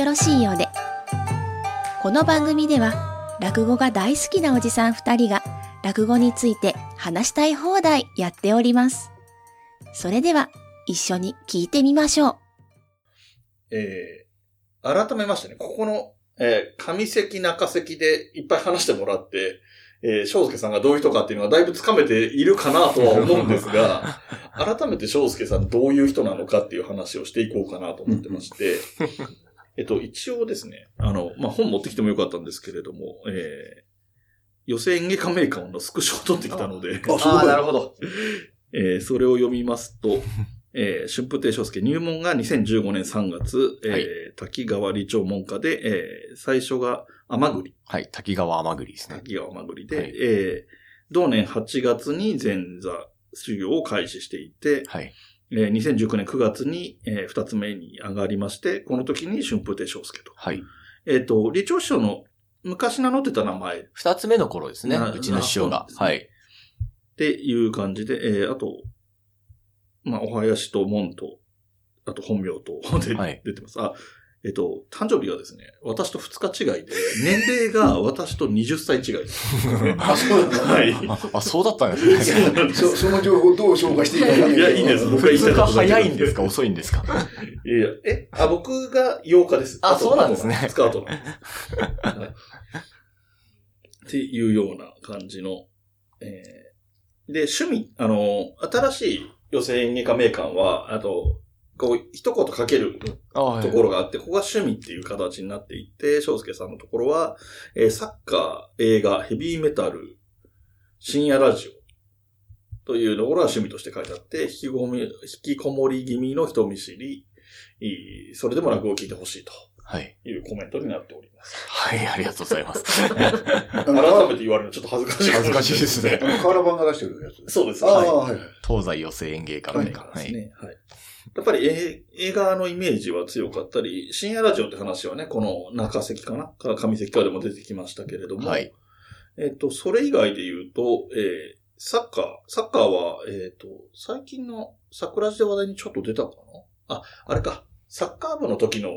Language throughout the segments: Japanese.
よろしいようで。この番組では、落語が大好きなおじさん二人が、落語について話したい放題やっております。それでは、一緒に聞いてみましょう。えー、改めましてね、ここの、えー、上関中関でいっぱい話してもらって、えー、翔介さんがどういう人かっていうのはだいぶつかめているかなとは思うんですが、改めて翔介さんどういう人なのかっていう話をしていこうかなと思ってまして、えっと、一応ですね、あの、まあ、本持ってきてもよかったんですけれども、えー、予選演芸家メーカーのスクショを取ってきたので、あ、そう なるほど。えーそれを読みますと、えー春風亭昇介入門が2015年3月、えーはい滝川理長門下で、えー最初が甘栗、はい、滝川甘栗ですね。滝川甘栗で、はいえー同年8月に前座修行を開始していて、はい。えー2019年9月に、え2つ目に上がりまして、この時に春風亭昇介と。はい。えっ、と、理長師匠の昔名乗ってた名前二つ目の頃ですね。なうちの師匠があ。そうなんはい。っていう感じで、えーあと、まあ、お囃子と門と、あと本名と で、はい出てます。あ、えっと、誕生日がですね、私と2日違いで、年齢が 私と20歳違いです。あ、そうなんだ。はい。あ、あそうだったんですね。そその情報をどう紹介していいかいやいいです僕が言いたかっ早いんですか？遅いんですか？いやえ、あ、僕が8日です。あそうなんですねスカートなんです。はいっていうような感じの、えーで、趣味、あの、新しい予選演芸家名館は、あと、こう、一言かけるところがあって、ここが趣味っていう形になっていて、翔介さんのところは、えーサッカー、映画、ヘビーメタル、深夜ラジオというところが趣味として書いてあって、引きこもり、引きこもり気味の人見知り、それでも落語を聞いてほしいとはい。いうコメントになっております。はい、ありがとうございます。改めて言われるのちょっと恥ずかしい。恥ずかしいですねあの瓦版が出してるやつ。そうです。ああ、はい。東西寄せ演芸館で。ではい。すね。はい。やっぱりえ映画のイメージは強かったり、深夜ラジオって話はね、この中関かな？か上関かでも出てきましたけれども、はい。えっ、と、それ以外で言うと、えーサッカー。サッカーは、えっ、と、最近の桜地で話題にちょっと出たかな？あ、あれか。サッカー部の時の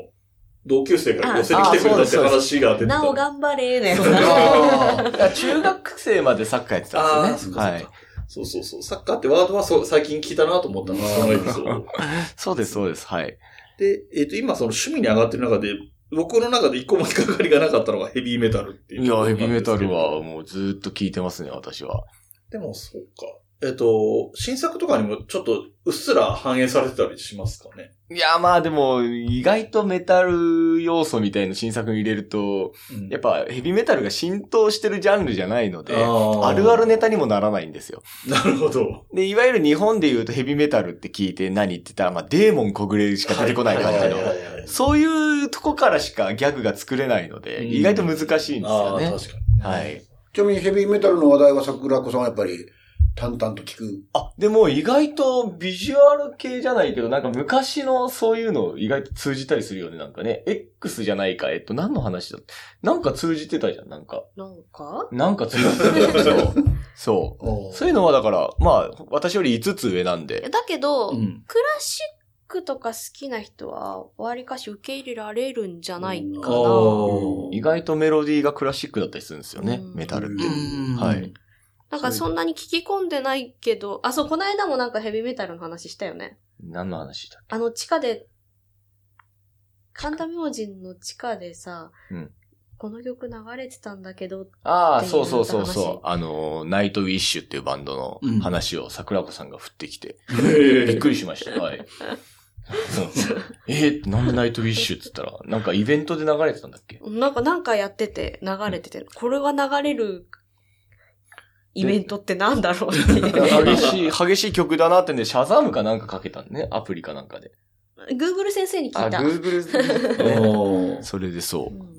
同級生が寄せに来てくれたってああ話が出てた。なお頑張れーのやつそうああ、中学生までサッカーやってああ、たんですよね。そうかそうかはい。そうそうそう。サッカーってワードはそう最近聞いたなと思ったんです、そのエピソード。そうです、そうです。はい。で、えっ、と、今その趣味に上がってる中で、僕の中で一個も引っかかりがなかったのがヘビーメタルっていう。いや、ヘビーメタルは。もうずーっと聞いてますね、私は。でも、そうか。えっ、と、新作とかにもちょっとうっすら反映されてたりしますかね？いや、まあでも、意外とメタル要素みたいな新作に入れると、うんやっぱヘビーメタルが浸透してるジャンルじゃないので、あるあるネタにもならないんですよ。なるほど。で、いわゆる日本で言うとヘビーメタルって聞いて何言ってたら、まあデーモン小暮しか出てこない感じのそういうとこからしかギャグが作れないので、うん意外と難しいんですああ、よね。確かに。はい。ちなみにヘビーメタルの話題は桜子さんはやっぱり淡々と聞く。あ、でも意外とビジュアル系じゃないけど、なんか昔のそういうの意外と通じたりするよね、なんかね。X じゃないか、えっと、何の話だなんか通じてたじゃん、なんか。なんか？なんか通じてた。そう。そう。そういうのはだから、まあ、私より5つ上なんえで。だけど、うん。クラシックとか好きな人は、わりかし受け入れられるんじゃないかな。意外とメロディーがクラシックだったりするんですよねう、んメタルって。うんはい。なんかそんなに聞き込んでないけど、あ、そう、この間もなんかヘビーメタルの話したよね。何の話だあの地下で、神田明神の地下でさ、うん。この曲流れてたんだけど、ああ、そうそうそうそう。話。あの、ナイトウィッシュっていうバンドうん。の話を桜子さんが振ってきて、へびっくりしました。はい。えー、なんでナイトウィッシュって言ったら、なんかイベントで流れてたんだっけ？なんかなんかやってて、流れてて、これが流れるイベントってなんだろうっていう。激しい、激しい曲だなってね、シャザムかなんかかけたんね。アプリかなんかで。Google 先生に聞あ、いた。Google、おー それでそうう。ん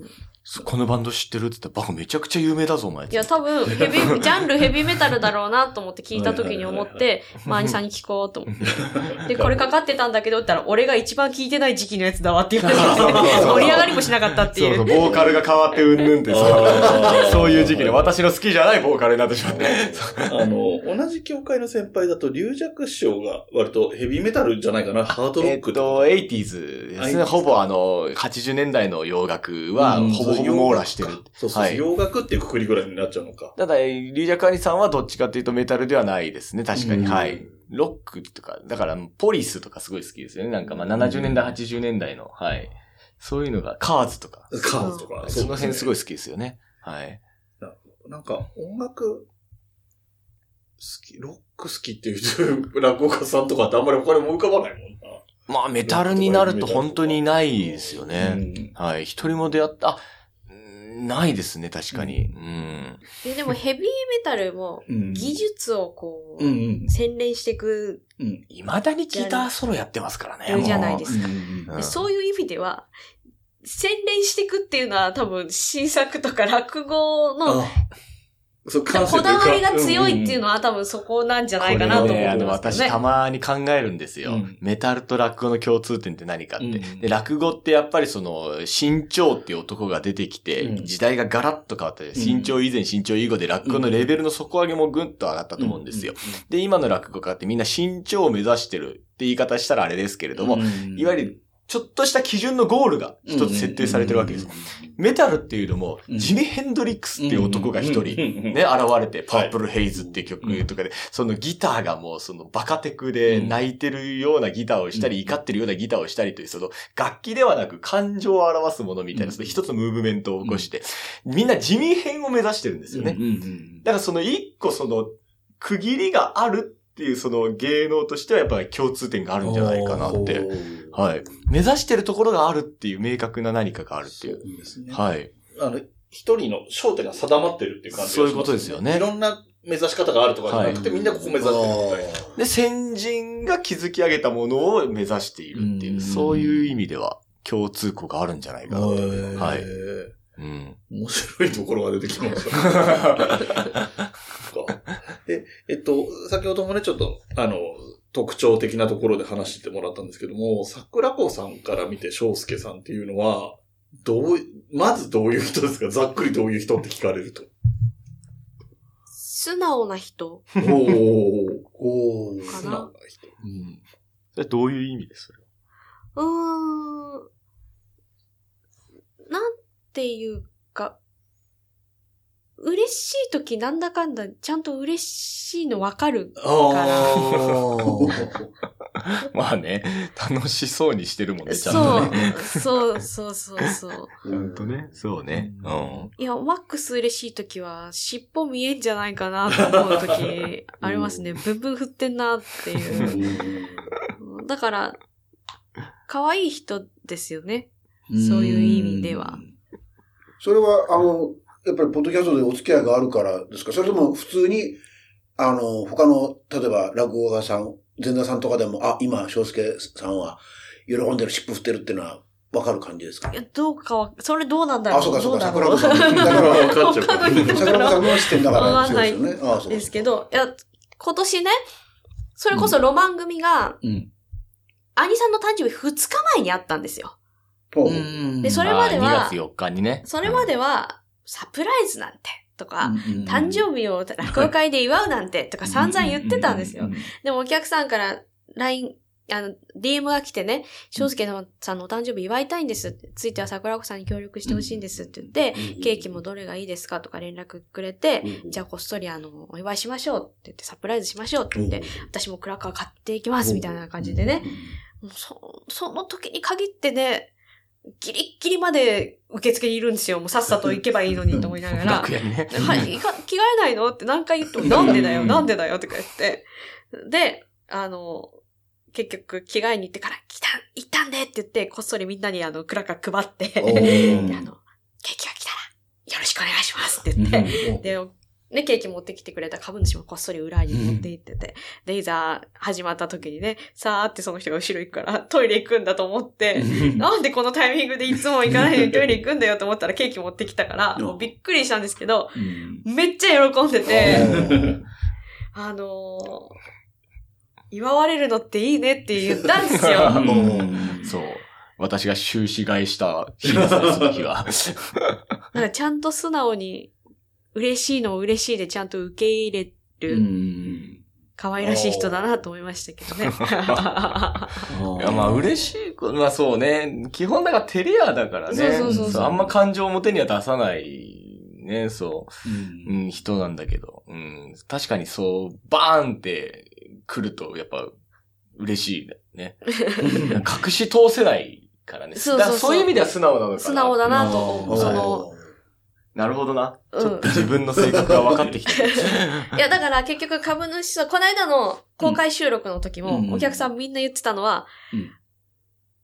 このバンド知ってる？って言ったら、バカめちゃくちゃ有名だぞ、お前。いや、多分、ヘビー、ジャンルヘビーメタルだろうなと思って聞いた時に思って、マーニさんに聞こうと思って。で、これかかってたんだけどって言ったら、俺が一番聞いてない時期のやつだわって言われて、盛り上がりもしなかったってそうそう、いう。ボーカルが変わってうんぬんってそういう時期で私の好きじゃないボーカルになってしまって。あの、同じ教会の先輩だと、龍尺師匠が割とヘビーメタルじゃないかな、ハードロックえっと、80s ですね。80s ほぼあの、80年代の洋楽は、うんほぼほぼ網羅してる。そうそう、はい洋楽っていうくくりぐらいになっちゃうのか。ただ、リージャクアニさんはどっちかっていうとメタルではないですね。確かに。うんはい。ロックとか、だから、ポリスとかすごい好きですよね。なんかまあ70年代、80年代の、はい。そういうのが、カーズとか。カーズとか。その辺すごいい。好きですよね。はい。なんか、音楽、好き、ロック好きっていう落語家さんとかってあんまり他にも浮かばないもんな。まあ、メタルになると本当にないですよね。うんはい。一人も出会った、あ、うんないですね、確かに。うん。でもヘビーメタルも、うん技術をこうんうう、ん。洗練していく、うん。未だにギターソロやってますからね。じゃないですかうんそういう意味では、洗練していくっていうのは多分新作とか落語のあそう、こだわりが強いっていうののは多分そこなんじゃないかなと思これね、あの、ってますけどね。私たまに考えるんですよ。うんメタルと落語の共通点って何かって。うんで、落語ってやっぱりその、新潮っていう男が出てきて、うん時代がガラッと変わって、新潮以前、新潮以後で落語のレベルの底上げもぐんと上がったと思うんですよ。。で、今の落語家ってみんな新潮を目指してるって言い方したらあれですけれども、いわゆる、ちょっとした基準のゴールが一つ設定されてるわけです。メタルっていうのも、うん。ジミ・ヘンドリックスっていう男が一人、ね、ね、現れて、パープルヘイズっていう曲とかで、そのギターがもうそのバカテクで泣いてるようなギターをしたり、うん怒ってるようなギターをしたりという、その楽器ではなく感情を表すものみたいな、その一つのムーブメントを起こして、みんな地味編を目指してるんですよね。だからその一個その区切りがあるっていうその芸能としてはやっぱり共通点があるんじゃないかなって。はい。目指してるところがあるっていう明確な何かがあるっていう。いいですね。はい。あの、一人の焦点が定まってるっていう感じがしますそういうことですよねいろんな目指し方があるとかじゃなくて、はいみんなここ目指してるみたいな。で、先人が築き上げたものを目指しているっていうう、んそういう意味では共通項があるんじゃないかなと。はいい。うん。面白いところが出てきました。か？え、えっと、先ほどもね、ちょっと、あの、特徴的なところで話してもらったんですけども、桜子さんから見て翔介さんっていうのは、どう、まずどういう人ですか？ざっくりどういう人って聞かれると。素直な人おー。おーか素直なな。人。うん。それどういう意味です？うーん。なんていうか、嬉しい時なんだかんだちゃんと嬉しいのわかる。あ まあね、楽しそうにしてるもんね、ちゃんとね。そう、そうそうそうそう。ちゃんとね。そうね。うん。いや、マックス嬉しい時は尻尾見えんじゃないかなと思う時 ありますね。ブンブン振ってんなっていう。だから、可愛い人ですよね。そういう意味では。それは、あの、やっぱりポッドキャストでお付き合いがあるからですか？それとも普通に、あの、他の、例えば落語家さん、前座さんとかでも、あ、今、翔介さんは喜んでる、尻尾振ってるっていうのはわかる感じですか？いや、どうかは、それどうなんだろう？あ、そうかそうか、桜う子さん。だから、わかっちゃう他の人桜子さんの視点だから、わかんないそうですよね。あ、そうかですけど、いや、今年ね、それこそロマン組が、うん。兄さんの誕生日2日前にあったんですよ。ほうでそれまではあ2月4日にね。それまでは、サプライズなんて、とか、うん誕生日を落語会で祝うなんて、とか散々言ってたんですよ。。でもお客さんから LINE、あの、DM が来てね、翔介さんのお誕生日祝いたいんですついては桜子さんに協力してほしいんですって言って、ケーキもどれがいいですかとか連絡くれて、じゃあこっそりあの、お祝いしましょうって言って、サプライズしましょうって言って、私もクラッカー買っていきますみたいな感じでね。もうそ、その時に限ってね、ギリッギリまで受付にいるんですよ。もうさっさと行けばいいのにと思いながら。楽屋にね。はい、着替えないのって何回言っても、なんでだよ、なんでだよ、とか言って。で、あの、結局、着替えに行ってから、来た、行ったんでって言って、こっそりみんなにあの、クラッカー配って、あの、ケーキが来たら、よろしくお願いしますって言って、で、ね、ケーキ持ってきてくれた株主もこっそり裏に持って行ってて、で、いざ始まった時にね、さーってその人が後ろ行くからトイレ行くんだと思って、なんでこのタイミングでいつも行かないのにトイレ行くんだよと思ったらケーキ持ってきたから、もうびっくりしたんですけど、めっちゃ喜んでて、あのー、祝われるのっていいねって言ったんですよ。そう。私が終始買いした日ですね、その日は。なんかちゃんと素直に、嬉しいのを嬉しいでちゃんと受け入れる、可愛らしい人だなと思いましたけどね。いや、まあ嬉しいこと、まあそうね。基本だからテレアだからね。そうそうそうそうあんま感情を表には出さない、ね、そう、うん、人なんだけど。うん、確かにそう、バーンって来ると、やっぱ、嬉しいね。隠し通せないからね。そうそうそうだからそういう意味では素直なのかな。素直だなと思う。その、なるほどな。うんちょっと自分の性格が分かってきてる。いや、だから結局株主さん、この間の公開収録の時も、うんお客さんみんな言ってたのは、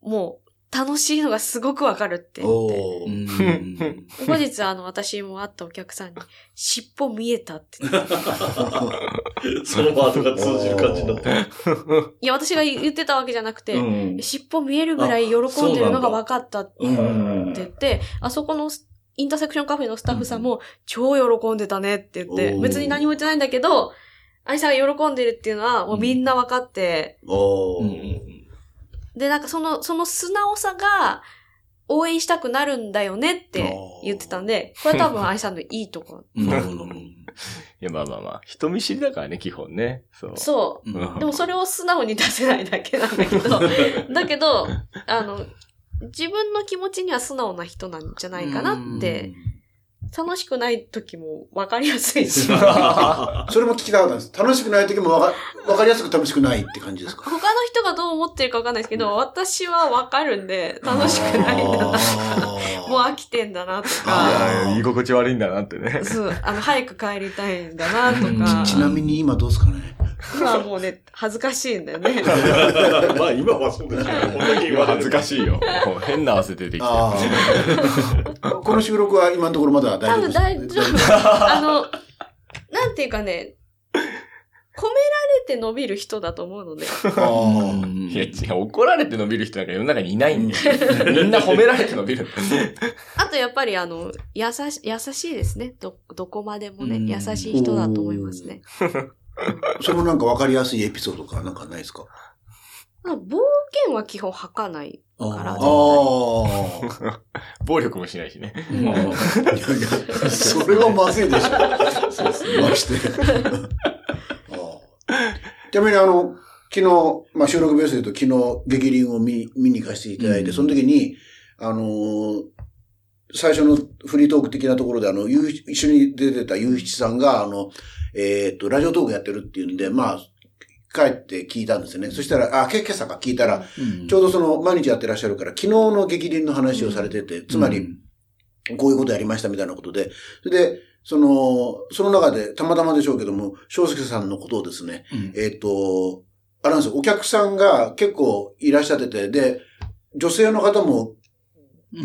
もう、楽しいのがすごくわかるって言って。後日、あの、私も会ったお客さんに、尻尾見えたって言って。そのワードが通じる感じになって。いや、私が言ってたわけじゃなくて、うん尻尾見えるぐらい喜んでるのが分かったってうん言って、あそこのインターセクションカフェのスタッフさんも、超喜んでたねって言って、別に何も言ってないんだけど、愛さんが喜んでるっていうのは、もうみんな分かって、おー。で、なんかその、その素直さが、応援したくなるんだよねって言ってたんで、これは多分愛さんのいいとこ。ろ。なるほど。いや、まあまあまあ、人見知りだからね、基本ね。そう。そう。うん。でもそれを素直に出せないだけなんだけど、だけど、あの、自分の気持ちには素直な人なんじゃないかなって、楽しくない時も分かりやすいし、それも聞きたかったんです。楽しくない時もわかわかりやすく楽しくないって感じですか？他の人がどう思ってるか分かんないですけど、私は分かるんで、楽しくないんだな。もう飽きてんだなといか、や居心地悪いんだなってね。そう、あの、早く帰りたいんだなとちか、ちなみに今どうですかね？今はもうね、恥ずかしいんだよね。まあ今はそうですけど、こんだけ言われ恥ずかしいよ。もう変な汗出てきて。この収録は今のところまだ大多丈夫です。分大丈夫。あの、なんていうかね、込められて伸びる人だと思うので。あいや、違う、怒られて伸びる人なんか世の中にいないんだよ。みんな褒められて伸びる。あとやっぱりあの、優し、優しいですね。ど、どこまでもね、うん優しい人だと思いますね。あ。それもなんかわかりやすいエピソードとかなんかないですか？まあ冒険は基本吐かない。あからあ。暴力もしないしね。いやいやそれはまずいでしょ。そうですね。まして。ああちなみにあの、昨日、まあ、収録ベースで言うと昨日、激輪を見見に行かせていただいて、うんその時に、あのー最初のフリートーク的なところで、あの、一緒に出てたゆういちさんが、あの、えーっと、ラジオトークやってるっていうんで、まあ、帰って聞いたんですよね。そしたら、あ、け、今朝か聞いたら、ちょうどその、毎日やってらっしゃるから、昨日の激輪の話をされてて、つまり、こういうことやりましたみたいなことで、それで、その、その中で、たまたまでしょうけども、翔介さんのことをですね、えっ、と、あれなんですよ、お客さんが結構いらっしゃってて、で、女性の方も、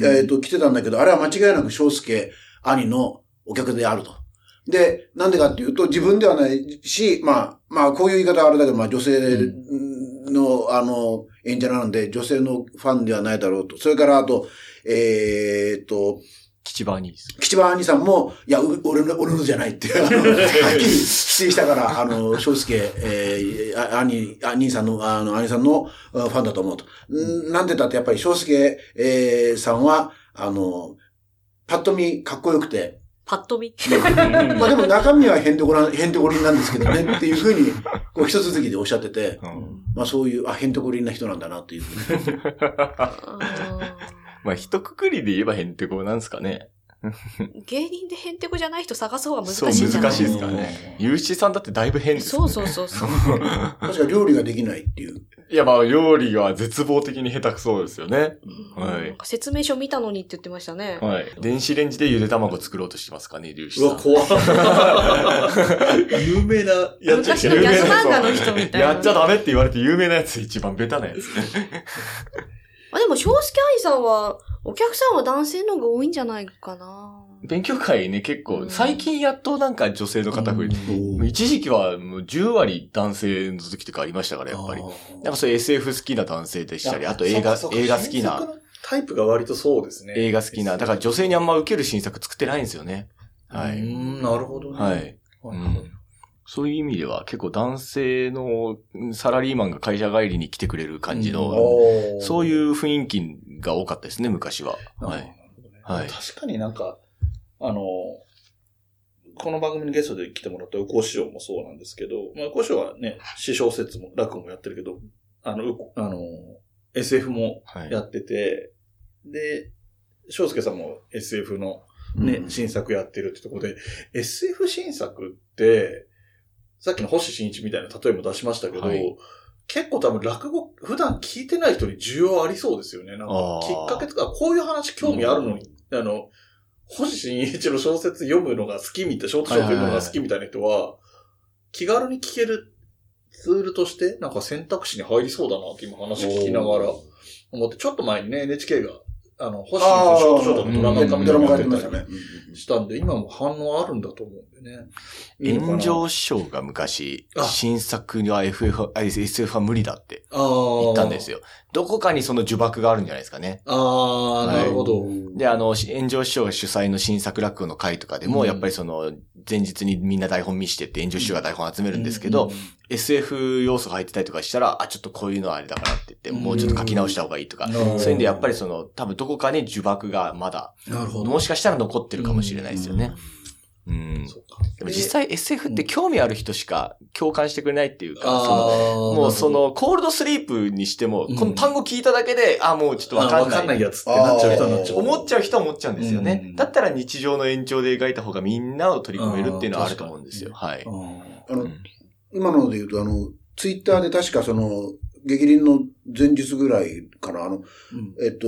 えっ、と、来てたんだけど、あれは間違いなく翔介兄のお客であると。で、なんでかっていうと、自分ではないし、まあ、まあ、こういう言い方はあれだけど、まあ、女性の、あの、演者なんで、女性のファンではないだろうと。それから、あと、えっ、と、吉場にです。吉場兄さんも、いや、う俺の、俺のじゃないって、あの、はっきり否定したから、あの、翔介、えー、あ兄、兄さんの、あの、兄さんのあファンだと思うと。んなんでだってやっぱり翔介、えー、さんは、あの、パッと見かっこよくて、パッと見？まあでも中身はへんてこら、へんてこりんなんですけどね、っていうふうに、こう一つ続きでおっしゃってて、うんまあそういう、あ、へんてこりんな人なんだなっていうふうに。まあ、一括りで言えばへんてこなんですかね。芸人でへんてこじゃない人探す方が難しそう、いんじゃない？難しいですからね。ゆうしさんだってだいぶ変です。そうそうそうそう。確か料理ができないっていう。いや、まあ、料理が絶望的に下手くそですよね。はい説明書見たのにって言ってましたね。はい。電子レンジでゆで卵作ろうとしてますかね、粒子うわ、さん。怖い。有名なやつ昔のギャグ漫画の人みたいな。やっちゃダメって言われて有名なやつ一番ベタなやつね。あでも、翔介愛さんは、お客さんは男性の方が多いんじゃないかな。勉強会ね、結構、最近やっとなんか女性の方増えて、うん一時期はもう10割男性の時とかありましたから、やっぱり。なんかそういう SF 好きな男性でしたり、あと映画、映画好きなタイプが割とそうですね。映画好きな、だから女性にあんま受ける新作作ってないんですよね。はうい。ん、なるほどね。はい。はい。うんそういう意味では結構男性のうんサラリーマンが会社帰りに来てくれる感じの、そういう雰囲気が多かったですね、昔は。は。ないはい確かになんか、あの、この番組にゲストで来てもらった右近師匠もそうなんですけど、まあ、右近師匠はね、詩小説も落語もやってるけど、あの、うあの、SF もはい。やってて、で、翔介さんも SF のね、うん新作やってるってところで、SF 新作って、さっきの星新一みたいな例えも出しましたけど、はい。結構多分落語、普段聞いてない人に需要ありそうですよね。なんかきっかけとか、こういう話興味あるのに、あの、星新一の小説読むのが好きみたいな、ショートショート読むのが好きみたいな人は、気軽に聞けるツールとして、なんか選択肢に入りそうだなって今話聞きながら思って、ちょっと前にね、NHK が、あの、星のショートショートのドラマ化みたいなのやってたりしたね。したんで、今も反応あるんだと思うんでね。炎上師匠が昔あ、新作には FF、あ SF は無理だって言ったんですよ。どこかにその呪縛があるんじゃないですかね。ああ、なるほど。で、あの、炎上師匠が主催の新作落語の会とかでも、うんやっぱりその、前日にみんな台本見してって炎上師匠が台本集めるんですけど、SF 要素が入ってたりとかしたら、あ、ちょっとこういうのはあれだからって言って、うん。もうちょっと書き直した方がいいとか、うんそういうんでやっぱりその、多分どこかに呪縛がまだ。もしかしたら残ってるかもしれないですよね。うん。そうか。でも実際 SF って興味ある人しか共感してくれないっていうか、そのもうその、コールドスリープにしても、うんこの単語聞いただけで、あ、もうちょっとわかんない。わかんないやつってなっちゃう人になっちゃう。思っちゃう人は思っちゃうんですよね。うんだったら日常の延長で描いた方がみんなを取り込めるっていうのはあると思うんですよ。はい。あのうん、今ので言うと、あの、ツイッターで確かその、激鱗の前日ぐらいかな、あの、うんえっと、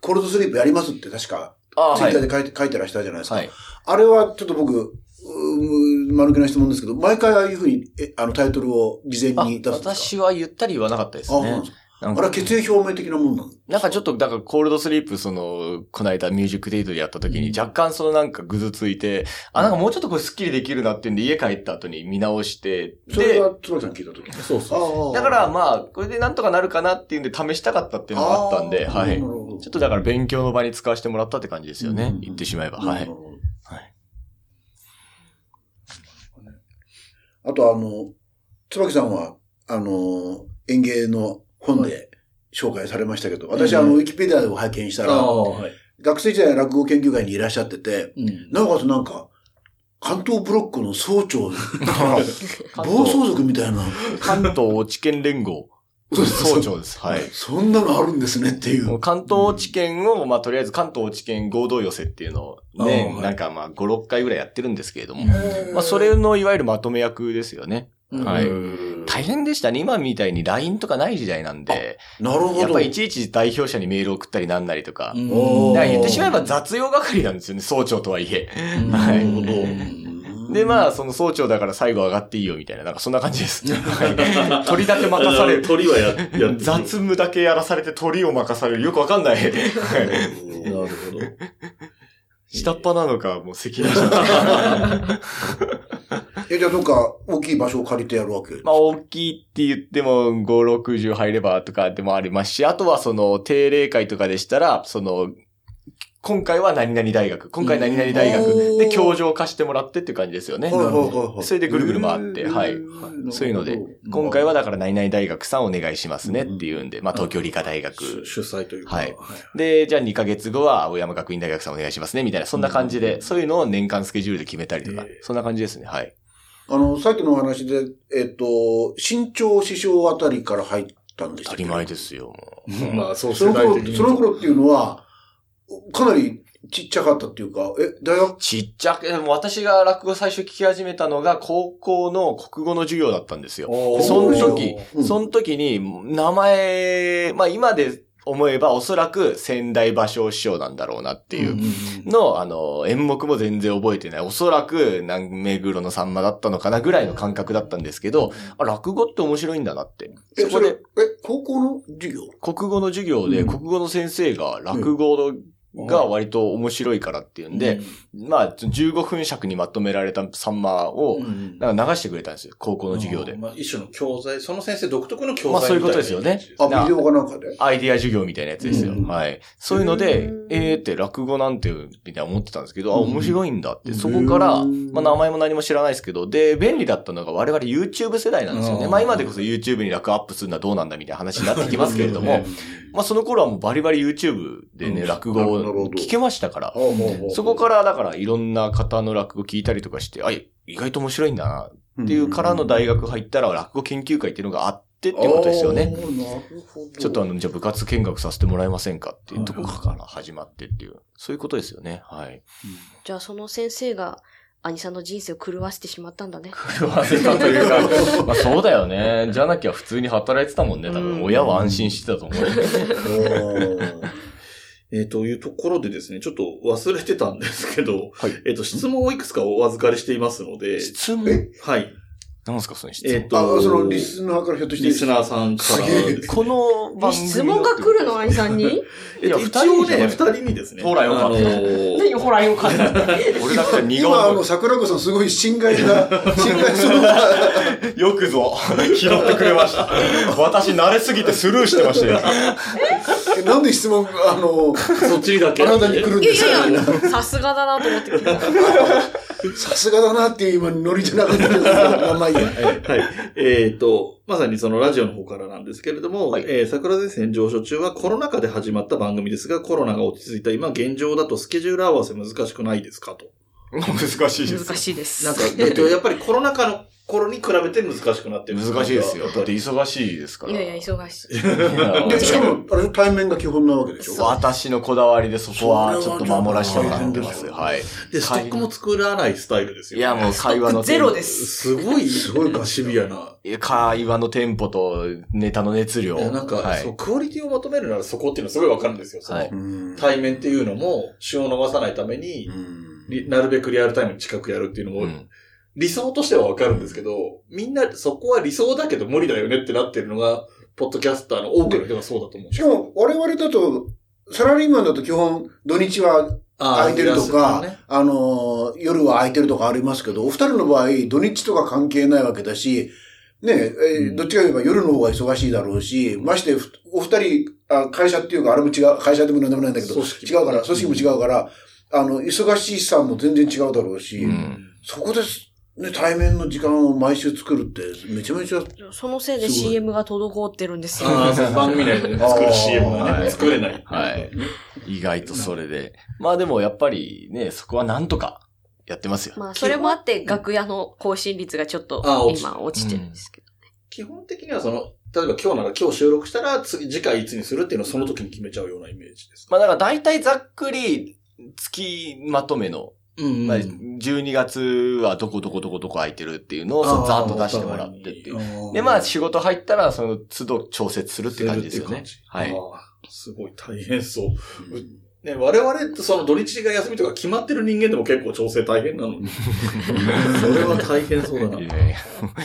コールドスリープやりますって確か、あツイッターはい。で書いて、書いてらしたじゃないですか。はい。あれはちょっと僕、うー丸気な質問ですけど、毎回ああいうふうに、え、あのタイトルを事前あに出す私は言ったり言わなかったですあ、そうなんあれは決意表明的なもんなのなんかちょっと、だからコールドスリープ、その、この間ミュージックデイトでやった時に若干そのなんかぐずついて、あ、なんかもうちょっとこれスッキリできるなっていうんで家帰った後に見直して、で、それが、つばきさん聞いた時そうそう。あだからまあ、これでなんとかなるかなっていうんで試したかったっていうのがあったんで、はい。ちょっとだから勉強の場に使わせてもらったって感じですよね。言ってしまえば。はい。はい。あとあの、椿さんは、あの、演芸の本で紹介されましたけど、私、うんあの、ウィキペディアを拝見したら。学生時代落語研究会にいらっしゃってて、うん。なおかつなんか、関東ブロックの総長 暴走族みたいな、関東地県連合、総長です。はい。そんなのあるんですねっていう。もう関東地県を、まあ、とりあえず関東地県合同寄せっていうのをねはいなんかまあ、5、6回ぐらいやってるんですけれども、まあ、それのいわゆるまとめ役ですよね。はいうん大変でしたね。今みたいに LINE とかない時代なんで、なるほど。やっぱりいちいち代表者にメール送ったりなんなりとか。だから言ってしまえば雑用係なんですよね、総長とはいえ。はいなるほど。で、まあ、その総長だから最後上がっていいよみたいな、なんかそんな感じです。はい取りだけ任される。鳥はや、やってる雑務だけやらされて鳥を任される。よくわかんない。はいなるほど。下っ端なのか、もう責任者なのか。え、じゃあどっか大きい場所を借りてやるわけ？まあ、大きいって言っても、5、60入ればとかでもありますし、あとはその、定例会とかでしたら、その、今回は何々大学、今回何々大学で教授を貸してもらってっていう感じですよね。それでぐるぐる回ってはい。そういうので、今回はだから何々大学さんお願いしますねっていうんで、まあ東京理科大学。主主催というか。はい。で、じゃあ2ヶ月後は青山学院大学さんお願いしますねみたいな、そんな感じで、そういうのを年間スケジュールで決めたりとかえ、そんな感じですね。はい。あの、さっきのお話で、えっと、身長師匠あたりから入ったんです当たり前ですよ。まあ、そうその頃、的に。その頃っていうのは、かなりちっちゃかったっていうか、え、大学？ちっちゃく、でも私が落語最初聞き始めたのが高校の国語の授業だったんですよ。その時、うん。その時に名前、まあ今で思えばおそらく仙台芭蕉師匠なんだろうなっていうの、あの、演目も全然覚えてない。おそらく、なん目黒のさんまだったのかなぐらいの感覚だったんですけど、あ、落語って面白いんだなって。え、そこでえ、、高校の授業？国語の授業で、うん。国語の先生が落語のが割と面白いからっていうんで、まあ、15分尺にまとめられたサンマを、なんか流してくれたんですよ、高校の授業で。まあ、一種の教材、その先生独特の教材まあそういうことですよね。あ、ビデオかなんかで？アイディア授業みたいなやつですよ。うん。はい。そういうのでうん、えーって落語なんて、みたいな思ってたんですけど、あ、うん。面白いんだって。そこから、うんまあ名前も何も知らないですけど、で、便利だったのが我々 YouTube 世代なんですよね。うん。まあ今でこそ YouTube に落アップするのはどうなんだみたいな話になってきますけれどもうん、まあその頃はもうバリバリ YouTube でね、うん。落語を聞けましたから、そこからだからいろんな方の落語聞いたりとかして、あ、意外と面白いんだなっていうからの大学入ったら落語研究会っていうのがあってっていうことですよね。あーなるほどちょっとあの、じゃあ部活見学させてもらえませんかっていうところから始まってっていう、そういうことですよね。はい。じゃあその先生が、兄さんの人生を狂わせてしまったんだね。狂わせたというか、まあそうだよね。じゃなきゃ普通に働いてたもんね。多分、うん親は安心してたと思う。えーというところでですね、ちょっと忘れてたんですけど、はいえっ、と、質問をいくつかお預かりしていますので、質問？はい。なんですか、その質えっ、問。と、あ、そのリスナーからひょっとして。リスナーさんからです。この番組の質問が来るの兄さんに？えっと、いや一応ね、二二人じゃない人にですね。ほらよかったあのー何ほらよかった。俺だけは苦今、あの、笑桜子さんすごい心外な、心外そうな、い。よくぞ、拾ってくれました。私慣れすぎてスルーしてましたよ。え？なんで質問、あの、そっちにだけ？あなたに来るんいですか？やいや、さすがだなと思って聞いた。さすがだなっていう今ノリじゃなかったですけど、まいいや。は いはい。えっ、と、まさにそのラジオの方からなんですけれども、はいえー桜前線上昇中はコロナ禍で始まった番組ですが、コロナが落ち着いた今現状だとスケジュール合わせ難しくないですかと。難しいです。難しいです。なんか、えっと、やっぱりコロナ禍の頃に比べて難しくなってる。難しいですよ。だってい忙しいですから。いやいや、忙しい。で、しかも、あれ、対面が基本なわけでしょ？私のこだわりでそこはちょっと守らせてもらってます。はい。で、ストックも作らないスタイルですよ、いや、もう会話の。ゼロです。すごい、すごいシビアな。いや会話のテンポとネタの熱量。いや、なんか、はいそう、クオリティを求めるならそこっていうのはすごいわかるんですよ。その、はいうん対面っていうのも、旬を逃さないために、りなるべくリアルタイムに近くやるっていうのも、うん理想としてはわかるんですけど、みんなそこは理想だけど無理だよねってなってるのが、ポッドキャスターの多くの人がそうだと思う。しかも、我々だと、サラリーマンだと基本、土日は空いてるとか、ね、あのー、夜は空いてるとかありますけど、お二人の場合、土日とか関係ないわけだし、ねえ、ーうん。どっちかといえば夜の方が忙しいだろうし、まして、ふお二人あ、会社っていうか、あれも違う、会社でもなんでもないんだけど、違うから、組織も違うから、あの、忙しさも全然違うだろうし、うん。そこです、ね、対面の時間を毎週作るって、めちゃめちゃ、そのせいで CM が滞ってるんですよ。ああ、そう 番組内でね作る CM がね、はい作れない。はい。意外とそれで。まあでもやっぱりね、そこはなんとかやってますよ。まあ、それもあって、楽屋の更新率がちょっと今落ちてるんですけど。基本的にはその、例えば今日なら今日収録したら次、次回いつにするっていうのをその時に決めちゃうようなイメージですか？まあだから大体ざっくり月まとめの、うんまあ、12月はどこどこどこどこ空いてるっていうのをざーっと出してもらってっていう。で、まあ仕事入ったらその都度調節するって感じですよね。はい。すごい大変そう。ね、我々ってその土日が休みとか決まってる人間でも結構調整大変なのに。それは大変そうだな。いやいや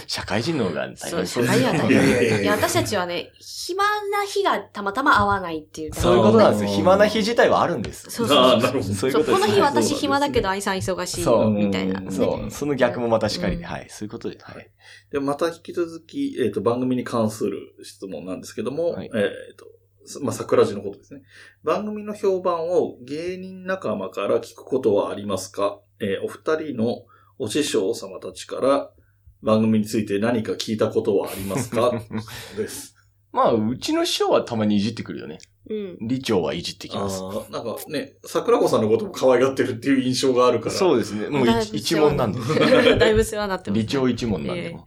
社会人の方が大そう、変社会やないいやいやいやいや、私たちはね、暇な日がたまたま合わないっていう。そういうことなんですよ。暇な日自体はあるんです。そうそうそうああなるほど。そう、いうことです。この日私暇だけど、愛さん忙しいそうみたいな。うんそう。その逆もまたしかりはい。そういうことで。はい。で、また引き続き、えっ、と、番組に関する質問なんですけども、はいえっ、と、すまあ、桜地のことですね。番組の評判を芸人仲間から聞くことはありますか？えーお二人のお師匠様たちから番組について何か聞いたことはありますか？です。まあ、うちの師匠はたまにいじってくるよね。うん。理長はいじってきあます。ーなんかね、桜子さんのことも可愛がってるっていう印象があるから。そうですね。もう一一問なんです。だいぶ世話になってます。理長一問なんで。ええ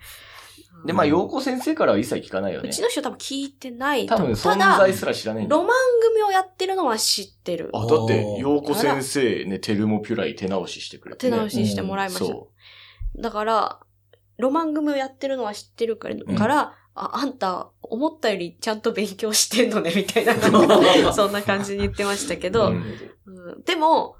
で、まあ、陽子先生からは一切聞かないよねうち。の人多分聞いてないと多分存在すら知らないんだよロマン組をやってるのは知ってる。あ、だって、陽子先生ね、テルモピュライ手直ししてくれて、ね。手直ししてもらいました。そだから、ロマン組をやってるのは知ってるから、からあ、あんた、思ったよりちゃんと勉強してんのね、みたいな そんな感じに言ってましたけう。ど、うんうんでも、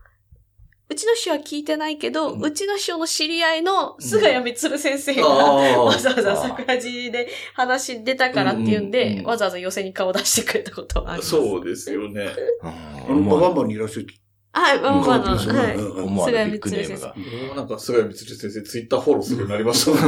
うちの師匠は聞いてないけど、うんうちの師匠の知り合いの菅谷光先生が、あわあ。ざわざ桜地で話出たからっていうんで、うんうんうんわざわざ寄せに顔出してくれたことはあります。そうですよね。あの、バンバンにいらっしゃる。はい、バンバンの、はい。うん思わぬビッグネームが。もうなんか、菅谷光先生、ツイッターフォローするようになりました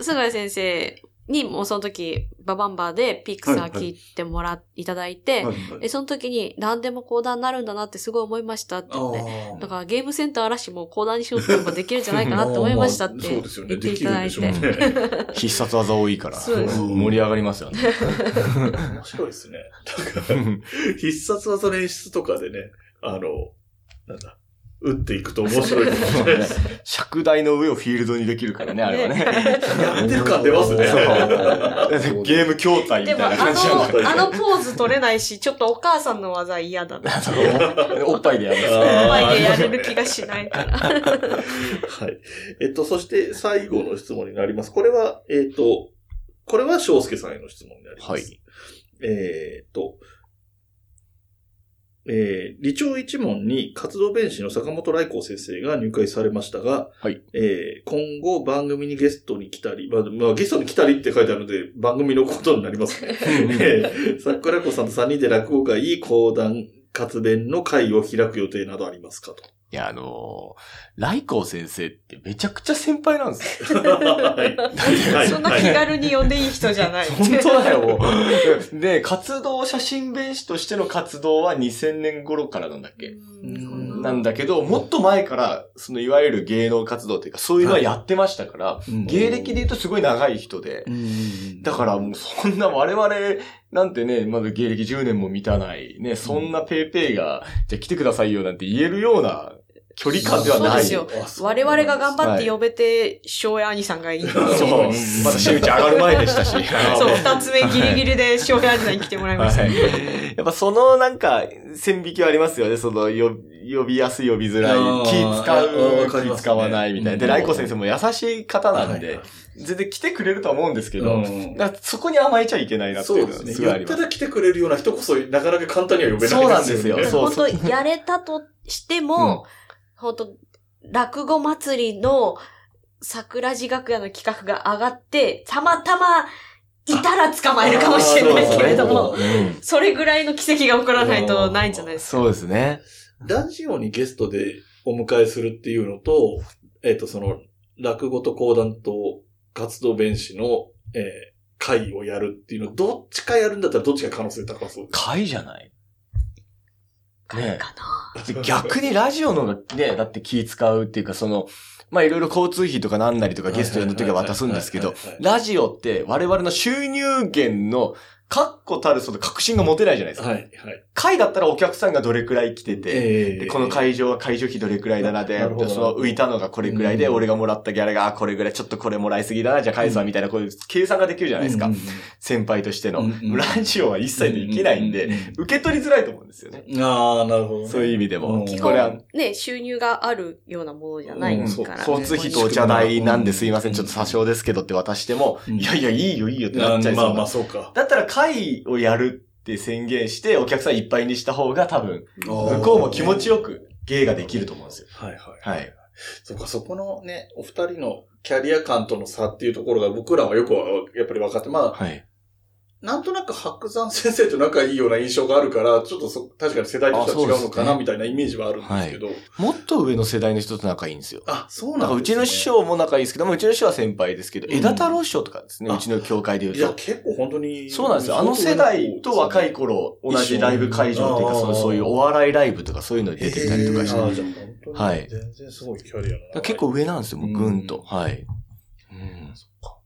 菅谷先生にもその時、ババンバーでピクサー聞いてもら、いただいて、はいえその時に何でも講談になるんだなってすごい思いましたってけ言って。で。だからゲームセンター嵐も講談にしようって言えばできるんじゃないかなって思いましたって そうですよね。言っていできるんでしょうただいて。ね。必殺技多いから。盛り上がりますよね。面白いですね。だから、必殺技の演出とかでね、あの、なんだ、打っていくと面白いです。尺台の上をフィールドにできるからね、あれはね。やってる感出ますね。そうゲーム筐体みたいでも、あな感じじゃないの、あのポーズ取れないし、ちょっとお母さんの技嫌だな。おっぱいでやるんですあね。ー前でやれる気がしないから。はい。えっと、そして最後の質問になります。これは、えっと、これは翔介さんへの質問になります。はい。えっと、えー、理長一門に活動弁士の坂本来光先生が入会されましたが、はい。えー、今後番組にゲストに来たり、まあ、まあ、ゲストに来たりって書いてあるので、番組のことになりますね。えー桜子さんと3人で落語会、講談、活弁の会を開く予定などありますかと。いや、あのー、来光先生ってめちゃくちゃ先輩なんですよ。はい。はいそんな気軽に呼んでいい人じゃない。本当だよ。で、活動、写真弁士としての活動は2000年頃からなんだっけんなんだけど、もっと前から、そのいわゆる芸能活動というか、そういうのはやってましたから、芸歴で言うとすごい長い人で、だからもうそんな我々なんてね、まだ芸歴10年も満たない、ね、そんなペーペーが、じゃあ来てくださいよなんて言えるような距離感ではない。そうですよ我々が頑張って呼べて、翔也兄さんがいい。そう。まだ真打ち上がる前でしたし。そう、二つ目ギリギリで翔也兄さんに来てもらいました。はい。やっぱそのなんか、線引きはありますよね。その、よ呼びやすい呼びづらい気使う、気使わないみたいな。で、うんライコ先生も優しい方なんはいで、全然来てくれるとは思うんですけど、そこに甘えちゃいけないなっていうのはね。すごいあります。言ったら来てくれるような人こそ、なかなか簡単には呼べないですよね。そうなんですよそう本当やれたとしても、本当落語祭りの桜地楽屋の企画が上がって、たまたまいたら捕まえるかもしれないけれども、うんそれぐらいの奇跡が起こらないとないんじゃないですか。そうですね。ラジオにゲストでお迎えするっていうのと、えっ、と、その、落語と講談と活動弁士の、えー会をやるっていうの、どっちかやるんだったらどっちが可能性高そうです。会じゃない？ねかな。で逆にラジオの方がね、だって気使うっていうか、その、まあいろいろ交通費とかなんなりとかゲスト呼んだ時は渡すんですけどラジオって我々の収入源の確固たるその確信が持てないじゃないですか。はい、はい。会だったらお客さんがどれくらい来てて、えでこの会場は会場費どれくらいだなで、なその浮いたのがこれくらいで、うん俺がもらったギャラが、あ、これぐらい、ちょっとこれもらいすぎだな、じゃあ返すわ、みたいな、こういう計算ができるじゃないですか。先輩としての。うんうんラジオは一切できないんで、受け取りづらいと思うんですよね。ああ、なるほど、ね。そういう意味でも。うんこれは、ね、収入があるようなものじゃないうんから、ね交通費とお茶代なんですいません、ちょっと詐称ですけどって渡しても、うんいやいや、いいよいいよってなあっちゃいそうなまあまあ、そうか。だったら会をやるって宣言して、お客さんいっぱいにした方が多分、向向こうも気持ちよく芸ができると思うんですよ。はいはい。はい。そうか、そこのね、お二人のキャリア感との差っていうところが僕らはよくはやっぱり分かって、まあ、はい。なんとなく白山先生と仲いいような印象があるから、ちょっとそ、確かに世代としては違うのかな、みたいなイメージはあるんですけど。もっと上の世代の人と仲いいんですよ。あ、そうだからうんなですね。ちの師匠も仲いいですけども、うちの師匠は先輩ですけど、うん枝太郎師匠とかですね、あうちの教会でいや、言うと。結構本当に。そうなんですよ。あの世代と若い頃、同じライブ会場っていうか、そのそういうお笑いライブとかそういうのに出てたりとかして。ああ、じゃあ本当に。はい全然すごいキャリアの長い。結構上なんですよ、もうぐんと。はい。うん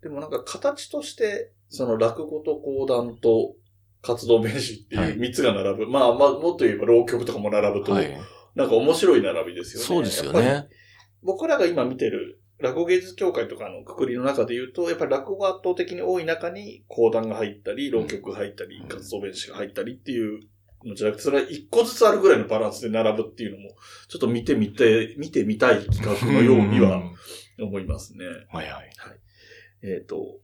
でもなんか形として、その落語と講談と活動弁士ってはいいう三つが並ぶ。まあまあ、もっと言えば浪曲とかも並ぶと、はい。なんか面白い並びですよね。そうですよね。僕らが今見てる落語芸術協会とかのくくりの中で言うと、やっぱり落語が圧倒的に多い中に講談が入ったり、浪曲が入ったりうん、活動弁士が入ったりっていうのじゃなくて、それは一個ずつあるぐらいのバランスで並ぶっていうのも、ちょっと見てみて、見てみたい企画のようにはん思いますね。はいはい。えっ、と、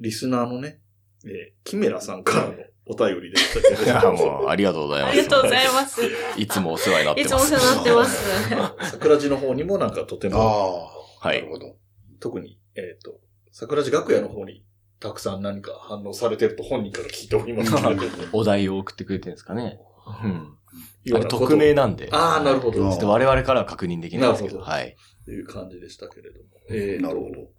リスナーのね、えーキメラさんからのお便りでしたけれどいや、もう、ありがとうございます。ありがとうございます。いつもお世話になっていつます。もお世話になってます。桜地の方にもなんかとても、ああ。はいなる。ほど。特に、えっ、と、桜地楽屋の方にたくさん何か反応されてると本人から聞いておりますけれども。お題を送ってくれてるんですかね。うん。あれ匿名なんで。ああ、なるほど。あちょっと我々からは確認できないんですけど。なるほはい。という感じでしたけれども。えーとなるほど。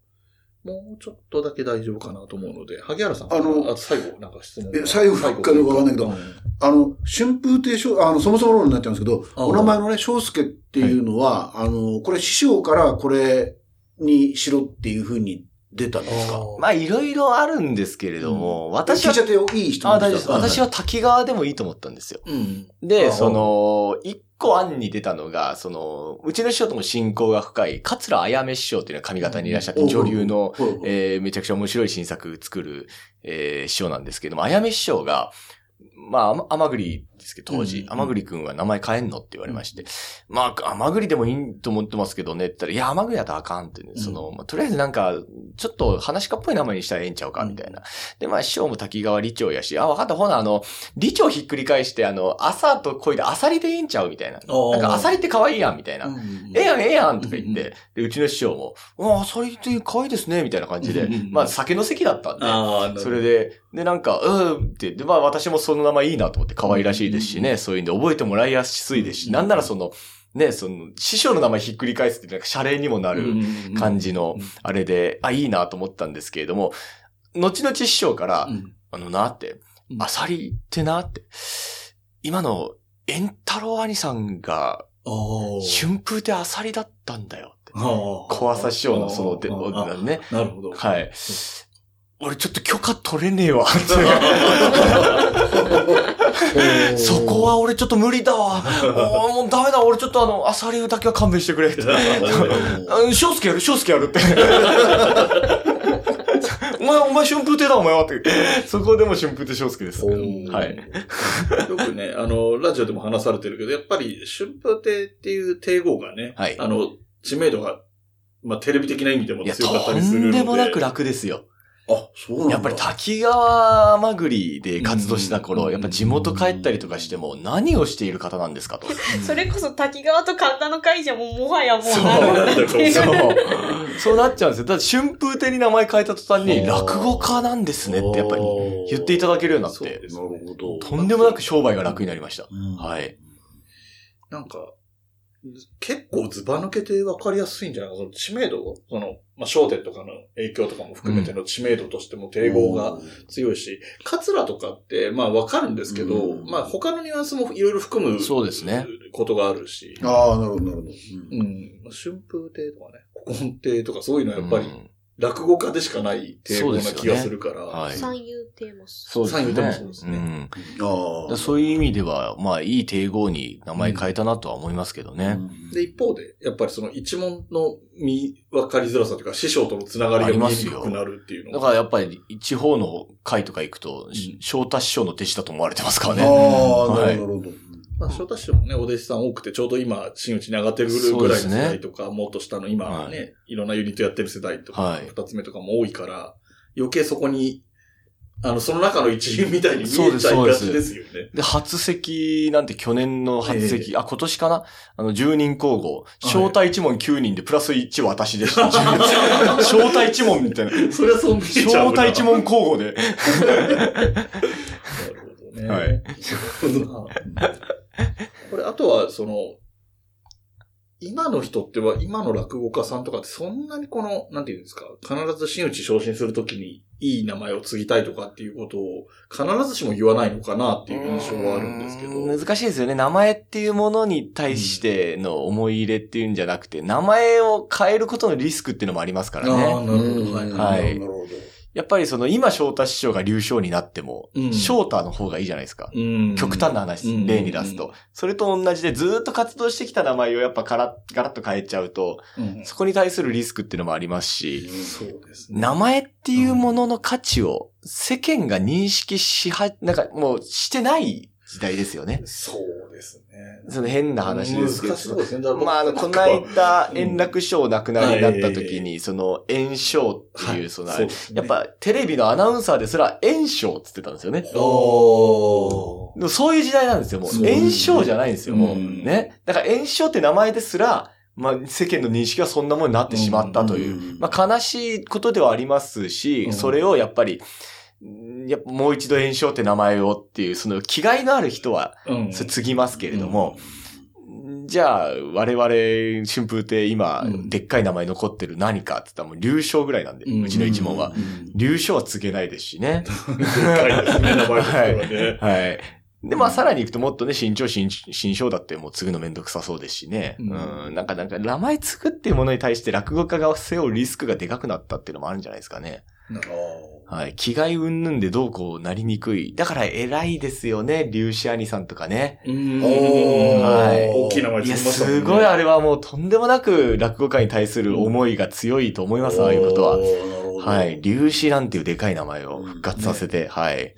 もうちょっとだけ大丈夫かなと思うので、萩原さん、あのあと最後、なんか質問。え最後かどうかわかんないけどうん。あの、春風亭昇、あの、そもそも論になっちゃうんですけど、あお名前のね、翔介っていうのは、あの、これ師匠からこれにしろっていうふうに出たんですか？まあ、いろいろあるんですけれども、私は聞いちゃ、ってよいい人あ、大丈夫です。私は滝川でもいいと思ったんですよ。うん。で、あ。その、一個案に出たのが、その、うちの師匠とも親交が深い、桂あやめ師匠っていうのが上方にいらっしゃって、女流の、えーめちゃくちゃ面白い新作作る、えー師匠なんですけども、あやめ師匠が、まあ、甘栗ですけど、当時う、ん甘栗くんは名前変えんのって言われまして、まあ、甘栗でもいいと思ってますけどね、って言ったら、いや、甘栗だとあかんってね、その、まあとりあえずなんか、ちょっと話し家っぽい名前にしたらええんちゃうか、みたいな。で、まあ、師匠も滝川理長やし、あ、わかった、ほな、あの、理長ひっくり返して、あの、朝と恋でアサリでええんちゃうみたいな。なんか、アサリって可愛いやん、みたいな。ええやん、ええやんとか言って、で、うちの師匠も、あ、アサリって可愛いですね、みたいな感じでまあ、酒の席だったんで、それで、で、なんか、うんって、で、まあ私もその名前いいなと思って可愛らしいですしね、そういうんで覚えてもらいやすいですし、なんならその、ね、その、師匠の名前ひっくり返すってなんか謝礼にもなる感じのうん、あれで、あ、いいなと思ったんですけれども、後々師匠から、うん。あのなってう、ん。アサリってなって、今の、エンタロウ兄さんが、あ春風でアサリだったんだよって。あ。小朝師匠のその、ね。なるほど。はい。俺ちょっと許可取れねえわ。そこは俺ちょっと無理だわ。もうダメだ。俺ちょっとあの、アサリだけは勘弁してくれ翔介やる翔介やるって。お前、お前春風亭だ、お前はって。そこでも春風亭翔介です。はい。よくね、あの、ラジオでも話されてるけど、やっぱり、春風亭っていう帝号がね、はいあの、知名度が、まあ、テレビ的な意味でも強かったとりするので。んでもなく楽ですよ。あ、そうなんだ。やっぱり滝川まぐりで活動したうん頃、やっぱ地元帰ったりとかしても何をしている方なんですかと。それこそ滝川と神田の会じゃもうもはやもうそうなる。そう。そうなっちゃうんですよ。だって春風亭に名前変えた途端に落語家なんですねってやっぱり言っていただけるようになってなるほど。とんでもなく商売が楽になりました。うんはい。なんか、結構ズバ抜けて分かりやすいんじゃないか。な。その知名度？その、まあ、商店とかの影響とかも含めての知名度としても帝号が強いし、カツラとかって、まあ分かるんですけど、うん。まあ他のニュアンスもいろいろ含むそうですね。ことがあるし、ああ、なるほど、なるほど。うん。春風亭とかね、古今亭とかそういうのはやっぱりうん落語家でしかない帝語な気がするから、はい。三遊亭もそうですね。三遊亭もそうですねんああ。そういう意味では、まあ、いい帝号に名前変えたなとは思いますけどね。で、一方で、やっぱりその一問の見分かりづらさというか、師匠とのつながりが見えにくくなるっていうのだからやっぱり、地方の会とか行くと、ん翔太師匠の弟子だと思われてますからね。ああ、はいなるほど、なるほど。まあ、翔太師匠もね、お弟子さん多くて、ちょうど今、真打ちに上がってるぐらいの世代とか、もっと下の今ね、、はいろんなユニットやってる世代とか、はい二つ目とかも多いから、余計そこに、あの、その中の一員みたいに見えちゃいがちですよね。で、初席なんて去年の初席、あ、今年かな？あの、10人交互、招待一問9人でプラス1私でした。招待一問みたいな。それはそう見えちゃうな。招待一問交互で。なるほどね。はい。これ、あとは、その、今の人っては、今の落語家さんとかってそんなにこの、なんていうんですか、必ず真打ち昇進するときにいい名前を継ぎたいとかっていうことを必ずしも言わないのかなっていう印象はあるんですけど。難しいですよね。名前っていうものに対しての思い入れっていうんじゃなくて、名前を変えることのリスクっていうのもありますからああ、ね。なるほど。はい。はいなるほど。やっぱりその今翔太師匠が流暢になっても、うん翔太の方がいいじゃないですか。うん極端な話、うん例に出すと。それと同じでずーっと活動してきた名前をやっぱガラッ、ガラッと変えちゃうと、うんそこに対するリスクっていうのもありますし、そうですね。名前っていうものの価値を世間が認識しは、なんかもうしてない時代ですよね。そうでですね。その変な話ですけど。難しいですね。まあ、あの、この間、円楽師匠亡くなりになった時はに、その、炎症っていう、その、やっぱ、テレビのアナウンサーですら、炎症って言ってたんですよね。おそういう時代なんですよ、もう。そう炎症じゃないんですよ、もう。うんね。だから炎症って名前ですら、まあ、世間の認識はそんなものになってしまったという。うんまあ、悲しいことではありますし、うんそれをやっぱり、んやっぱもう一度炎症って名前をっていう、その気概のある人は、うんそれ継ぎますけれども、じゃあ、我々、春風って今、うんでっかい名前残ってる何かって言ったらもう、流昇ぐらいなんで、うちの一門は。流昇は継げないですしね。でかいですね、名前ですからね。はい。で、まあ、さらに行くともっとね、新潮、新、新章だってもう継ぐのめんどくさそうですしね。ううんん。なんか、なんか、名前継ぐっていうものに対して落語家が背負うリスクがでかくなったっていうのもあるんじゃないですかね。はい。気概云々でどうこうなりにくい。だから偉いですよね、粒子兄さんとかね。うんおーはい大きい名前いや、すごいあれはもうとんでもなく落語家に対する思いが強いと思います、ああいうことははい。粒子なんていうでかい名前を復活させて、はい。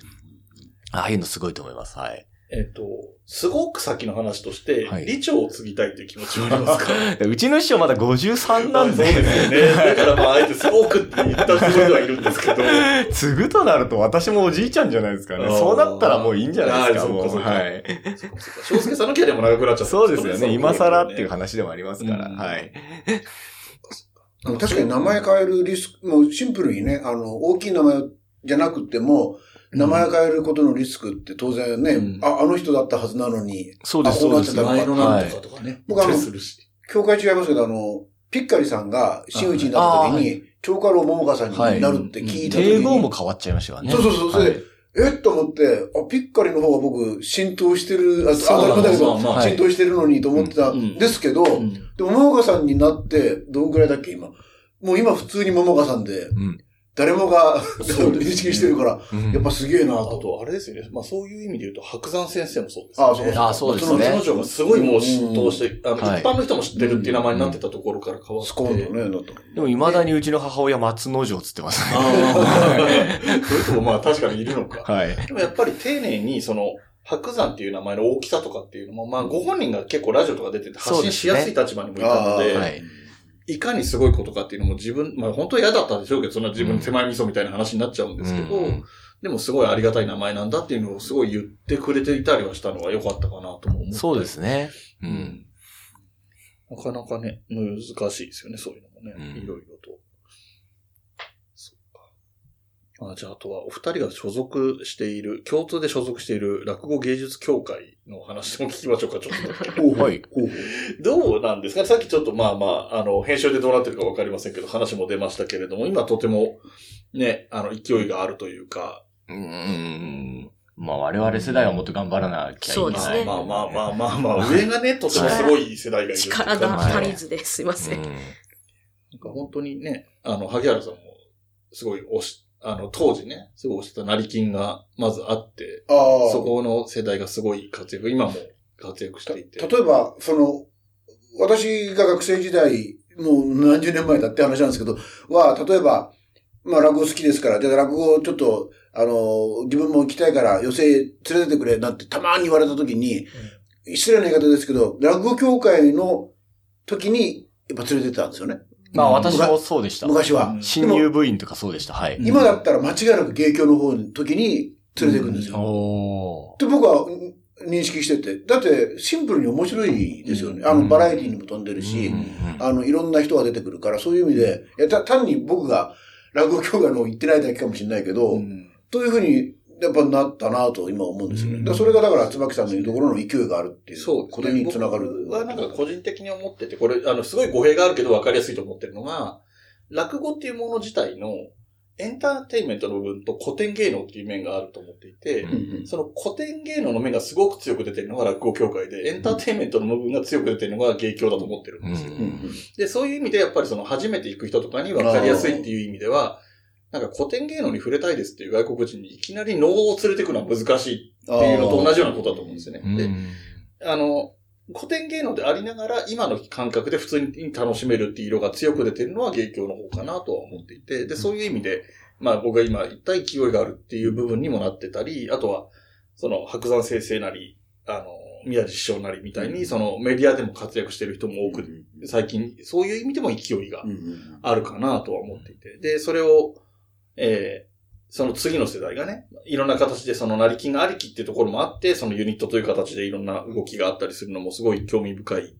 ああいうのすごいと思います。はい。えっと、すごく先の話として、はい理長を継ぎたいっていう気持ちはありますか？うちの師匠まだ53なんで。そうですよね。だからまあ、あえてすごくって言ったつもりではいるんですけど。継ぐとなると私もおじいちゃんじゃないですかね。そうなったらもういいんじゃないですか。そっかそっかはい。翔介さんのキャリアも長くなっちゃったそうですよね。今更っていう話。話でもありますから。うんはい。確かに名前変えるリスク、もうシンプルにね、あの、大きい名前じゃなくても、名前変えることのリスクって当然ね、うん。あ、あの人だったはずなのに、そうです、そうです。なってたのか。前のなんとかとかね。僕あの。教会違いますけど、あの、ピッカリさんが真打ちになった時あに、長家老桃花さんになるって聞いた時に、帝号も変わっちゃい。ましたよね。そうそうそうそれはい。えっと思って、あ、ピッカリの方が僕浸透してる、あ、そう当たり前だけど、浸透してるのにと思ってたんですけど、うん。でも桃花さんになって、どんくらいだっけ今。もう今普通に桃花さんで、うん。誰もが認識してるから、うんやっぱすげえなあと。と、あれですよね。まあそういう意味で言うと、白山先生もそうですよね。あそうですあそうですね松野城がすごいもう浸透して、あの、はい一般の人も知ってるっていう名前になってたところから変わって。スコーンとね、だと。でも未だにうちの母親松之丞つってますね。ああ、そういう人もまあ確かにいるのか。はい。でもやっぱり丁寧に、その、白山っていう名前の大きさとかっていうのも、まあ、ご本人が結構ラジオとか出てて発信しやすい立場にもいたので、はい。いかにすごいことかっていうのも自分、まあ本当は嫌だったんでしょうけど、そんな自分の手前味噌みたいな話になっちゃうんですけど、うんでもすごいありがたい名前なんだっていうのをすごい言ってくれていたりはしたのは良かったかなとも思って。そうですね。ううんん。なかなかね、難しいですよね、そういうのもね。うんいろいろと。そうか。あじゃあ、あとは、お二人が所属している、共通で所属している落語芸術協会の話も聞きましょうか、ちょっと。はい どうなんですかね。さっきちょっとまあまあ、あの、編集でどうなってるかわかりませんけど、話も出ましたけれども、今とても、ね、あの、勢いがあるというか、うーん。まあ我々世代はもっと頑張らなきゃいけない。そうですね。まあまあまあまあまあ、上がね、とてもすごい世代がいる力が足りずです。いません。なんか本当にね、あの、萩原さんも、すごい押し、あの、当時ね、すごい押してた成金がまずあって。そこの世代がすごい活躍、今も活躍していて。例えば、その、私が学生時代、もう何十年前だって話なんですけど、は、例えば、まあ落語好きですから、で、落語ちょっと、あの、自分も行きたいから寄席連れてってくれ、なんてたまに言われた時に、失礼な言い方ですけど、落語協会の時に、やっぱ連れてったんですよね。まあ私もそうでした。昔は。うん新入部員とかそうでした。はい。うん今だったら間違いなく芸協の方の時に連れて行くんですよ。おー。って僕はうん認識してて。だってシンプルに面白いですよね。あの、バラエティにも飛んでるし、うんあの、いろんな人が出てくるから、そういう意味で、いやた単に僕が落語協会の方行ってないだけかもしれないけど、うんというふうに、やっぱなったなと今思うんですよね。うんそれがだから、椿さんの言うところの勢いがあるっていそううことにつながる。僕はなんか個人的に思ってて、これ、あの、すごい語弊があるけど分かりやすいと思ってるのが、落語っていうもの自体のエンターテインメントの部分と古典芸能っていう面があると思っていて、うんうんその古典芸能の面がすごく強く出てるのが落語協会で、エンターテインメントの部分が強く出てるのが芸協だと思ってるんですよ。うんで、そういう意味でやっぱりその初めて行く人とかに分かりやすいっていう意味では、なんか古典芸能に触れたいですっていう外国人にいきなり能を連れてくのは難しいっていうのと同じようなことだと思うんですよね。で、うんあの、古典芸能でありながら、今の感覚で普通に楽しめるっていう色が強く出てるのは芸協の方かなとは思っていて、で、そういう意味で、まあ僕が今言った勢いがあるっていう部分にもなってたり、あとは、その白山先生なり、あの、宮地師匠なりみたいに、そのメディアでも活躍してる人も多く、最近、そういう意味でも勢いがあるかなとは思っていて。で、それを、えー、その次の世代がね、いろんな形でその成金がありきっていうところもあって、そのユニットという形でいろんな動きがあったりするのもすごい興味深い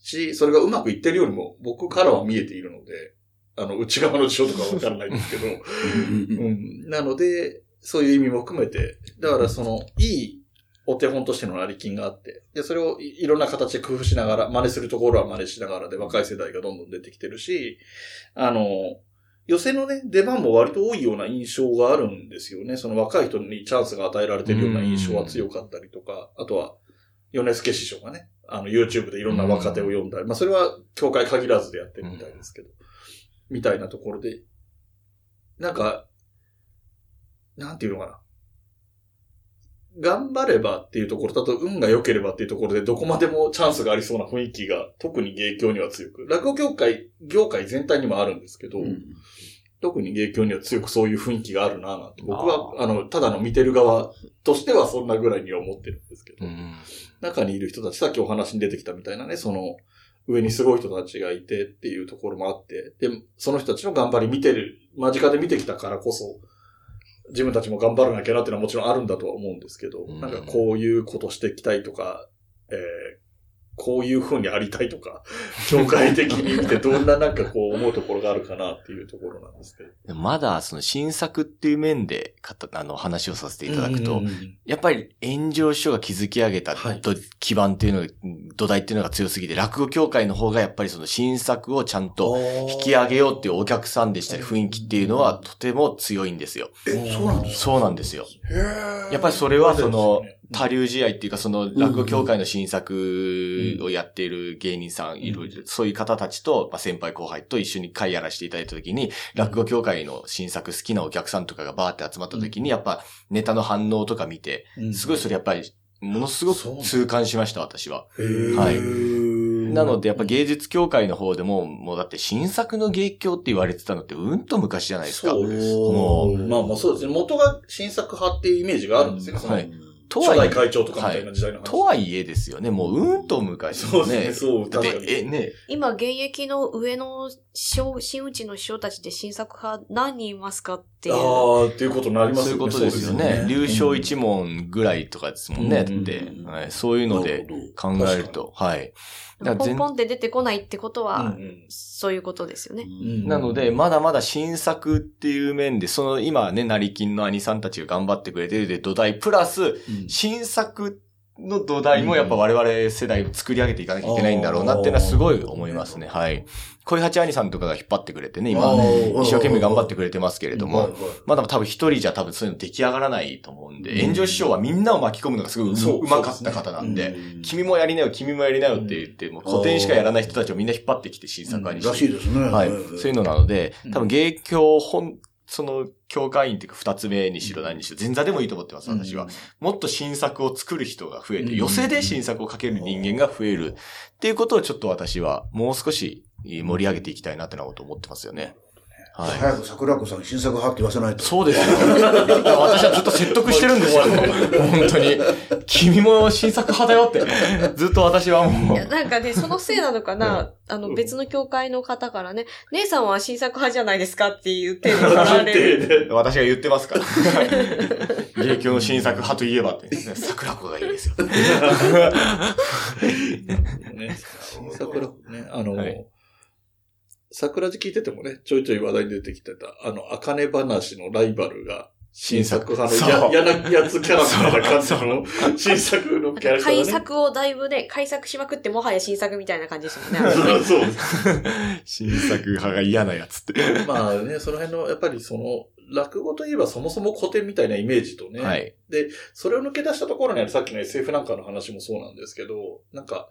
し、それがうまくいってるよりも僕からは見えているので、あの、内側の事情とかわからないんですけど、うん、なので、そういう意味も含めて、だからその、いいお手本としての成金があって、で、それをいろんな形で工夫しながら、真似するところは真似しながらで若い世代がどんどん出てきてるし、あの、寄せのね、出番も割と多いような印象があるんですよね。その若い人にチャンスが与えられてるような印象は強かったりとか、あとは、米助師匠がね、あの、YouTube でいろんな若手を読んだり、まあ、それは、教会限らずでやってるみたいですけど、みたいなところで、なんか、なんていうのかな。頑張ればっていうところだと、運が良ければっていうところで、どこまでもチャンスがありそうな雰囲気が、特に芸協には強く、落語協会、業界全体にもあるんですけど、うん、特に芸協には強くそういう雰囲気があるななんて、僕は、あの、ただの見てる側としてはそんなぐらいには思ってるんですけど、うん、中にいる人たち、さっきお話に出てきたみたいなね、その、上にすごい人たちがいてっていうところもあって、で、その人たちの頑張り見てる、間近で見てきたからこそ、自分たちも頑張らなきゃなっていうのはもちろんあるんだとは思うんですけど、うん、なんかこういうことしていきたいとか、えー、こういう風にありたいとか、教会的に見てどんななんかこう思うところがあるかなっていうところなんですけど。まだその新作っていう面であの話をさせていただくと、やっぱり炎上書が築き上げた、基盤っていうのが、土台っていうのが強すぎて、落語協会の方がやっぱりその新作をちゃんと引き上げようっていうお客さんでしたり雰囲気っていうのはとても強いんですよ。え、そうなんですか？そうなんですよ。やっぱりそれはその、多流試合っていうか、その落語協会の新作をやっている芸人さんいる、そういう方たちと、まあ、先輩後輩と一緒に会やらせていただいたときに、落語協会の新作好きなお客さんとかがバーって集まったときに、やっぱネタの反応とか見て、すごいそれやっぱり、ものすごく痛感しました、私は。はい。なので、やっぱ芸術協会の方でも、もうだって新作の芸協って言われてたのってうんと昔じゃないですか。そうです。もう。まあまあそうですね。元が新作派っていうイメージがあるんですよ、はい。とはいえ。会長とかみたいな時代の話、はい、とはいえですよね。もううんと昔、ね。そうですね。そう。だって、え、ね。今、現役の上の新内の師匠たちで新作派何人いますかっていう。ああ、っていうことになりますよね。そういうことですよね。流暢一問ぐらいとかですもんね。って、はい。そういうので考えると、はい。ポンポンって出てこないってことは、そういうことですよね。なので、まだまだ新作っていう面で、その今ね、成金の兄さんたちが頑張ってくれてるで土台、プラス、新作の土台もやっぱ我々世代を作り上げていかなきゃいけないんだろうなっていうのはすごい思いますね。はい。小八兄さんとかが引っ張ってくれてね、今、一生懸命頑張ってくれてますけれども、まだ多分一人じゃ多分そういうの出来上がらないと思うんで、炎上師匠はみんなを巻き込むのがすごいうまかった方なんで、君もやりなよ、君もやりなよって言って、もう古典しかやらない人たちをみんな引っ張ってきて新作化にして。らしいですね。はい。そういうのなので、多分芸協本、その、教会員っていうか二つ目にしろ何にしろ、前座でもいいと思ってます、私は。もっと新作を作る人が増えて、寄せで新作をかける人間が増える。っていうことをちょっと私はもう少し盛り上げていきたいなってなこと思ってますよね。はい、早く桜子さん新作派って言わせないと。そうですよ。私はずっと説得してるんですよ。本当に。君も新作派だよって。ずっと私はもう。いや、なんかね、そのせいなのかな、あの、別の教会の方からね、姉さんは新作派じゃないですかって言ってる私が言ってますから。芸協の新作派といえばって、ね、桜子がいいですよ。ね、桜子ね、あの、はい桜地聞いててもね、ちょいちょい話題に出てきてた、あの、あかね話のライバルが、新作派の嫌なやつキャラみたいな感じの、新作のキャラクター、ね。改作をだいぶね、改作しまくってもはや新作みたいな感じですよね。そう。新作派が嫌なやつって。まあね、その辺の、やっぱりその、落語といえばそもそも古典みたいなイメージとね。はい。で、それを抜け出したところにあるさっきの SF なんかの話もそうなんですけど、なんか、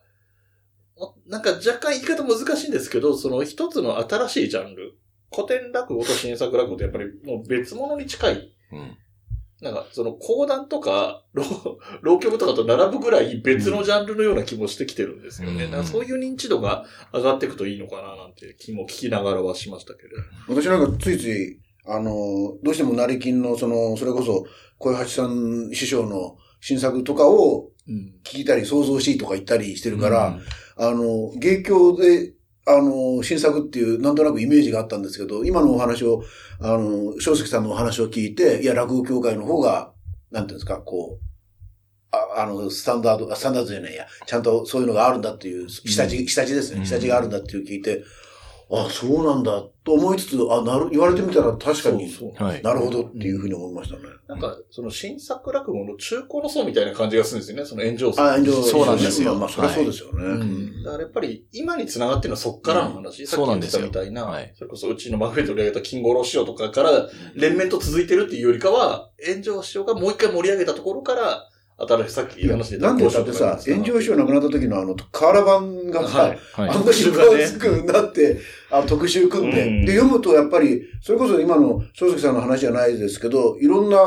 なんか若干言い方難しいんですけど、その一つの新しいジャンル。古典落語と新作落語ってやっぱりもう別物に近い。うん、なんか、その講談とか、浪曲とかと並ぶぐらい別のジャンルのような気もしてきてるんですよね。うん、だからそういう認知度が上がっていくといいのかななんて気も聞きながらはしましたけど。私なんかついつい、あの、どうしても成金の、その、それこそ、小八さん師匠の新作とかを聞いたり想像しいとか言ったりしてるから、あの、芸協で、あの、新作っていう、なんとなくイメージがあったんですけど、今のお話を、あの、正石さんのお話を聞いて、いや、落語協会の方が、なんていうんですか、こう、ああの、スタンダード、あスタンダードじゃないや、ちゃんとそういうのがあるんだっていう、下地、下地ですね。下地があるんだっていう聞いて、あ、そうなんだ、と思いつつ、あ、なる、言われてみたら確かに、そうそうはい。なるほどっていうふうに思いましたね。なんか、その新作落語の中古の層みたいな感じがするんですよね、その炎上層。あ、炎上そうなんですよまあ、まあ、そりゃそうですよね。うんだからやっぱり今に繋がってるのはそっからの話。うんさっき言ってたみたいな、そうなんですよはいそれこそうちのマグフェ取り上げた金五郎師匠とかから連綿と続いてるっていうよりかは、炎上師匠がもう一回盛り上げたところから、新しいさっき話してたなんでだってさ、炎上師匠亡くなった時のあの、瓦版がさ、はい。はいあんなに分厚くなって、あ特集組んで、うん。で、読むとやっぱり、それこそ今の正関さんの話じゃないですけど、いろんな、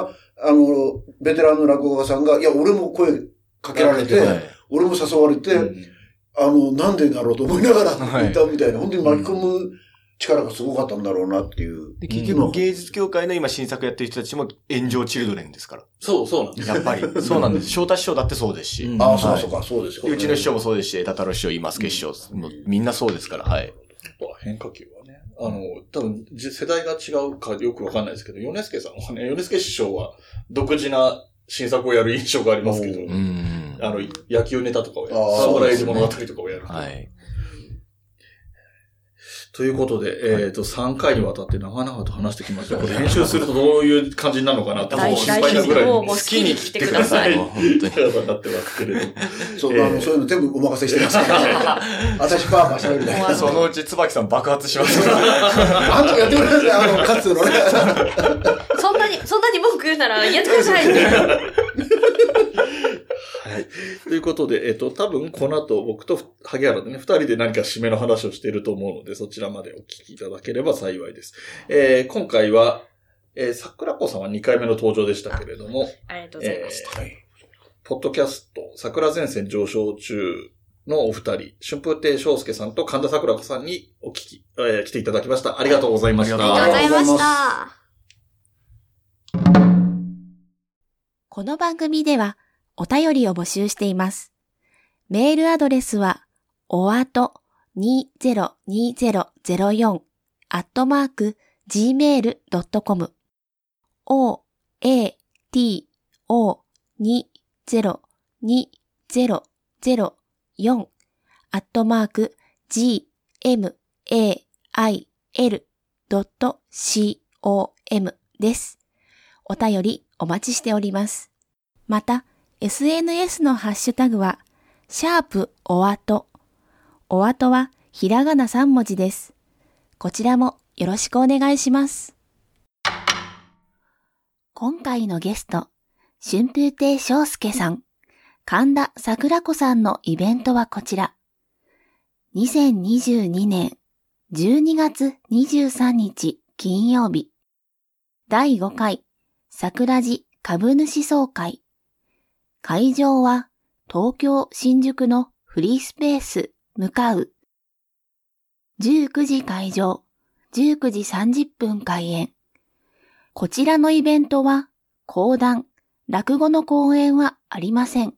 あの、ベテランの落語家さんが、いや、俺も声かけられて、はい。俺も誘われて、うん。あの、なんでだろうと思いながらはい。言ったみたいな、本当に巻き込む力がすごかったんだろうなっていう。で、結今局芸術協会の今新作やってる人たちも炎上チルドレンですから。そう、そうなんです。やっぱり。そうなんです。翔太師匠だってそうですし。うんああ、そうはいそうか、そうですよ、でうちの師匠もそうですし、枝太郎師匠、今助師匠、みんなそうですから、はい。変化球はね。あの、多分、じ世代が違うかよくわかんないですけど、米助さんはね、米助師匠は独自な新作をやる印象がありますけど、うん。あの、野球ネタとかをやる。あー沢村栄治物語とかをやる。はい。ということで、えっ、と、3回にわたって長々と話してきましたけど、編集するとどういう感じになるのかなって、もう大心配なぐらい好きに来てください。本当に。なってますけれど。そう、えーあの、そういうの全部お任せしてますから。私パーパー喋るだけ。そのうち椿さん爆発します。あんたもやってください、あの、かつてのね。そんなに、そんなに文句言うならやってくださいって。はい。ということで、えっ、と、多分この後僕と萩原でね、二人で何か締めの話をしていると思うので、そちらまでお聞きいただければ幸いです。えー今回は、えー桜子さんは2回目の登場でしたけれども、ありがとうございました。えーポッドキャスト、桜前線上昇中のお二人、春風亭昇介さんと神田桜子さんにお聞き、えー来ていただきました。ありがとうございました。ありがとうございましあた。この番組ではお便りを募集しています。メールアドレスは、おあと202004アットマーク gmail.com o, a, t, o, 202004アットマーク g, m, a, i, l, c, o, m です。お便りお待ちしております。また、SNS のハッシュタグは、シャープおあと。おあとはひらがな3文字です。こちらもよろしくお願いします。今回のゲスト、春風亭昇介さん、神田桜子さんのイベントはこちら。2022年12月23日金曜日、第5回桜地株主総会。会場は東京新宿のフリースペース向かう。19時会場、19時30分開演。こちらのイベントは講談、落語の講演はありません。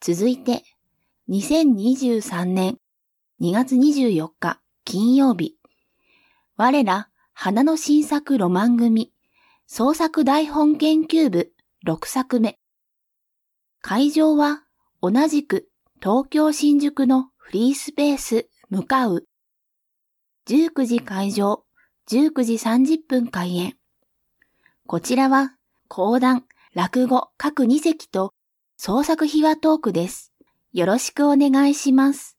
続いて、2023年2月24日金曜日。我ら花の新作ロマン組創作台本研究部6作目。会場は同じく東京新宿のフリースペース向かう。19時会場、19時30分開演。こちらは講談、落語各2席と創作秘話トークです。よろしくお願いします。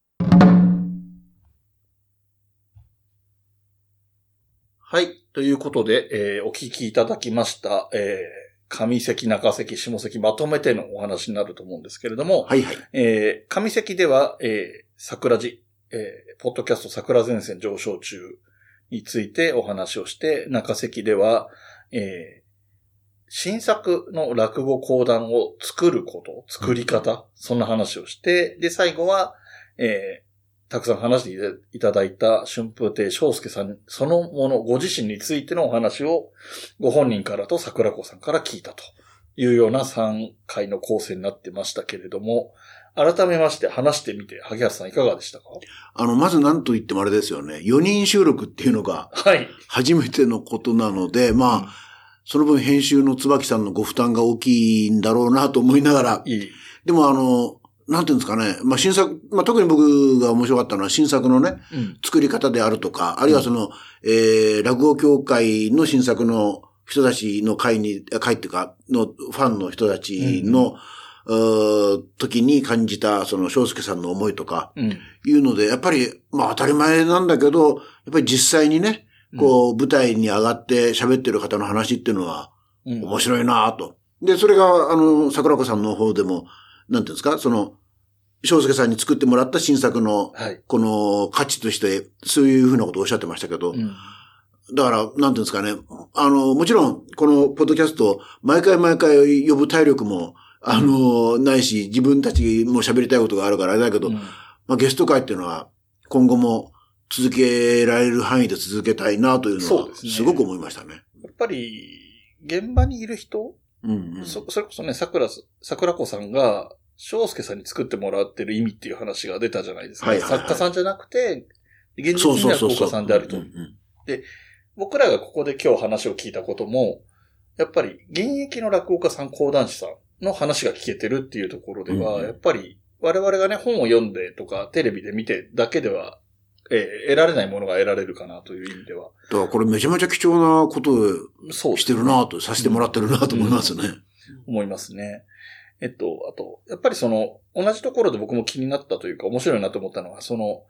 はい。ということで、えーお聞きいただきました、えー上関、中関、下関まとめてのお話になると思うんですけれども、はいはい。えー上関では、えー桜寺、えーポッドキャスト桜前線上昇中についてお話をして、中関では、えー新作の落語講談を作ること、作り方、そんな話をして、で、最後は、えーたくさん話していただいた春風亭昇介さんそのもの、ご自身についてのお話をご本人からと桜子さんから聞いたというような3回の構成になってましたけれども、改めまして話してみて、萩原さんいかがでしたか？あの、まず何と言ってもあれですよね。4人収録っていうのがはい。初めてのことなので、まあ、うんその分編集の椿さんのご負担が大きいんだろうなと思いながら、いい。でもあの、なんていうんですかね、まあ新作、まあ特に僕が面白かったのは新作のね、うん。作り方であるとか、あるいはその、えー、落語協会の新作の人たちの会に、会っていうか、のファンの人たちの、うー時に感じた、その、翔介さんの思いとか、うん。いうので、やっぱり、まあ当たり前なんだけど、やっぱり実際にね、こう、舞台に上がって喋ってる方の話っていうのは、うん。面白いなと。で、それが、あの、桜子さんの方でも、なんていうんですか、その、翔介さんに作ってもらった新作の、はい。この価値として、そういうふうなことをおっしゃってましたけど、うん。だから、なんていうんですかね、あの、もちろん、このポッドキャスト、毎回毎回呼ぶ体力も、あの、ないし、自分たちも喋りたいことがあるからあれだけど、うんまあ、ゲスト会っていうのは、今後も続けられる範囲で続けたいなというのはすごく思いましたね。やっぱり、現場にいる人、うんうん。そ、それこそね、桜、桜子さんが、翔介さんに作ってもらってる意味っていう話が出たじゃないですか。はいはいはい作家さんじゃなくて、現実そうには福そうそうそう。岡さんであると。うんうん僕らがここで今日話を聞いたことも、やっぱり現役の落語家さん、講談師さんの話が聞けてるっていうところでは、うんやっぱり我々がね、本を読んでとか、テレビで見てだけでは、えー得られないものが得られるかなという意味では。だからこれめちゃめちゃ貴重なことをしてるなと、させてもらってるなと思いますね。思いますね。えっと、あと、やっぱりその、同じところで僕も気になったというか、面白いなと思ったのは、その、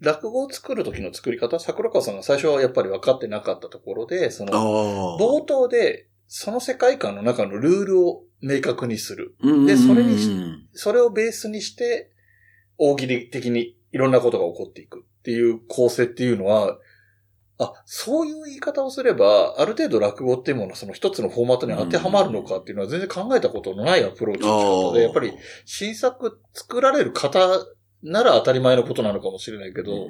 落語を作る時の作り方、桜川さんが最初はやっぱり分かってなかったところで、そあの、あ。冒頭で、その世界観の中のルールを明確にする。うんでそれにそれをベースにして、大喜利的にいろんなことが起こっていくっていう構成っていうのは、あ、そういう言い方をすれば、ある程度落語っていうものはその一つのフォーマットに当てはまるのかっていうのは全然考えたことのないアプローチの仕方で、やっぱり新作作られる方なら当たり前のことなのかもしれないけど、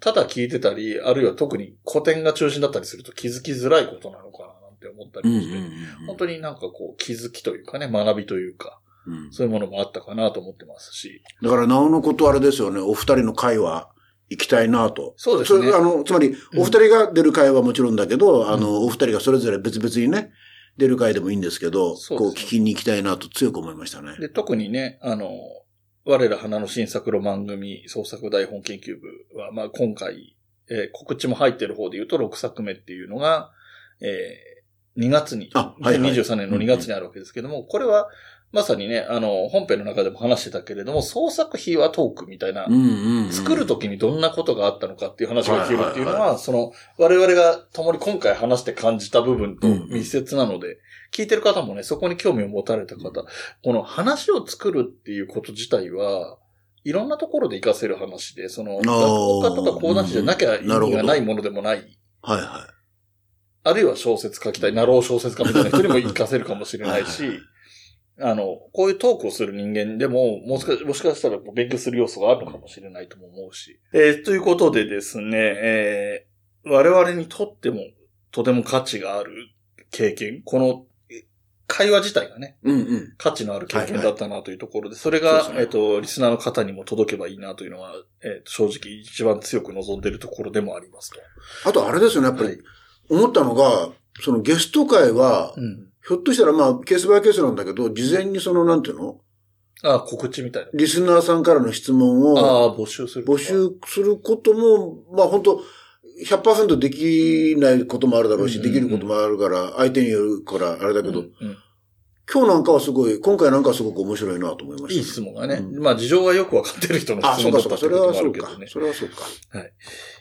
ただ聞いてたり、あるいは特に古典が中心だったりすると気づきづらいことなのかななんて思ったりして、本当になんかこう気づきというかね、学びというか、うんそういうものもあったかなと思ってますし。だから、なおのことあれですよね。お二人の会話行きたいなと。そうですね。れあの、つまり、うん。お二人が出る会はもちろんだけど、あの、お二人がそれぞれ別々にね、出る会でもいいんですけど、こう聞きに行きたいなと強く思いましたね。で、特にね、あの、我ら花の新作ロマン組創作台本研究部は、まあ今回、えー告知も入ってる方で言うと6作目っていうのが、えー2月に、あはいはい。2023年の2月にあるわけですけども、これはまさにね、あの、本編の中でも話してたけれども、創作秘話トークみたいな、作るときにどんなことがあったのかっていう話が聞けるっていうのは、その、我々が共に今回話して感じた部分と密接なので、聞いてる方もね、そこに興味を持たれた方、この話を作るっていうこと自体は、いろんなところで活かせる話で、その、落語家とか講談師じゃなきゃ意味がないものでもない、はいはあるいは小説書きたい、なろう小説家みたいな人にも活かせるかもしれないし、あの、こういうトークをする人間でも、もしかもしかしたら勉強する要素があるのかもしれないとも思うし。えーということでですね、えー我々にとってもとても価値がある経験、このえ会話自体がね、い。うんうん。価値のある経験だったなというところで、それが、そうですねえっ、と、リスナーの方にも届けばいいなというのは、えーと正直一番強く望んでいるところでもありますと。あとあれですよね、やっぱりはい。思ったのが、そのゲスト会は、うん。ひょっとしたらまあ、ケースバイケースなんだけど、事前にその、なんていうの？あ、告知みたいな。リスナーさんからの質問をああ、募集する。募集することも、まあ本当100%できないこともあるだろうし、できることもあるから、相手によるから、あれだけど、今日なんかはすごい、今回なんかはすごく面白いなと思いました。いい質問がね。うんまあ、事情がよくわかってる人のあ、質そうかそうか、それ問だったってこともあはそうかるけどね。。それはそうか。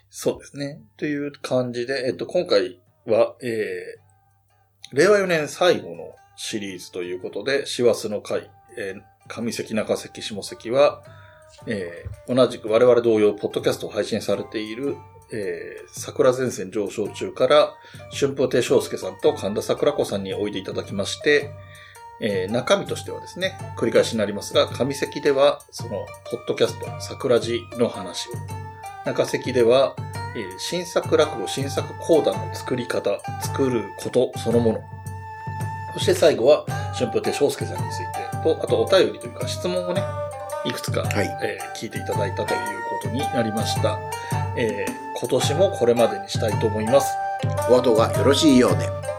そうですね。という感じで、えっと、今回は、えー、令和4年最後のシリーズということで、師走の会、えー、上関、中関、下関は、えー、同じく我々同様、ポッドキャストを配信されている、えー、桜前線上昇中から、春風亭昇介さんと神田桜子さんにおいでいただきまして、えー中身としてはですね、繰り返しになりますが、上関では、その、ポッドキャスト、桜寺の話を、中関では、えー新作落語、新作講談の作り方、作ることそのもの、そして最後は、春風亭昇介さんについてと、あとお便りというか質問をね、いくつか、はいえー聞いていただいたということになりました。えー今年もこれまでにしたいと思います。お後がよろしいようで。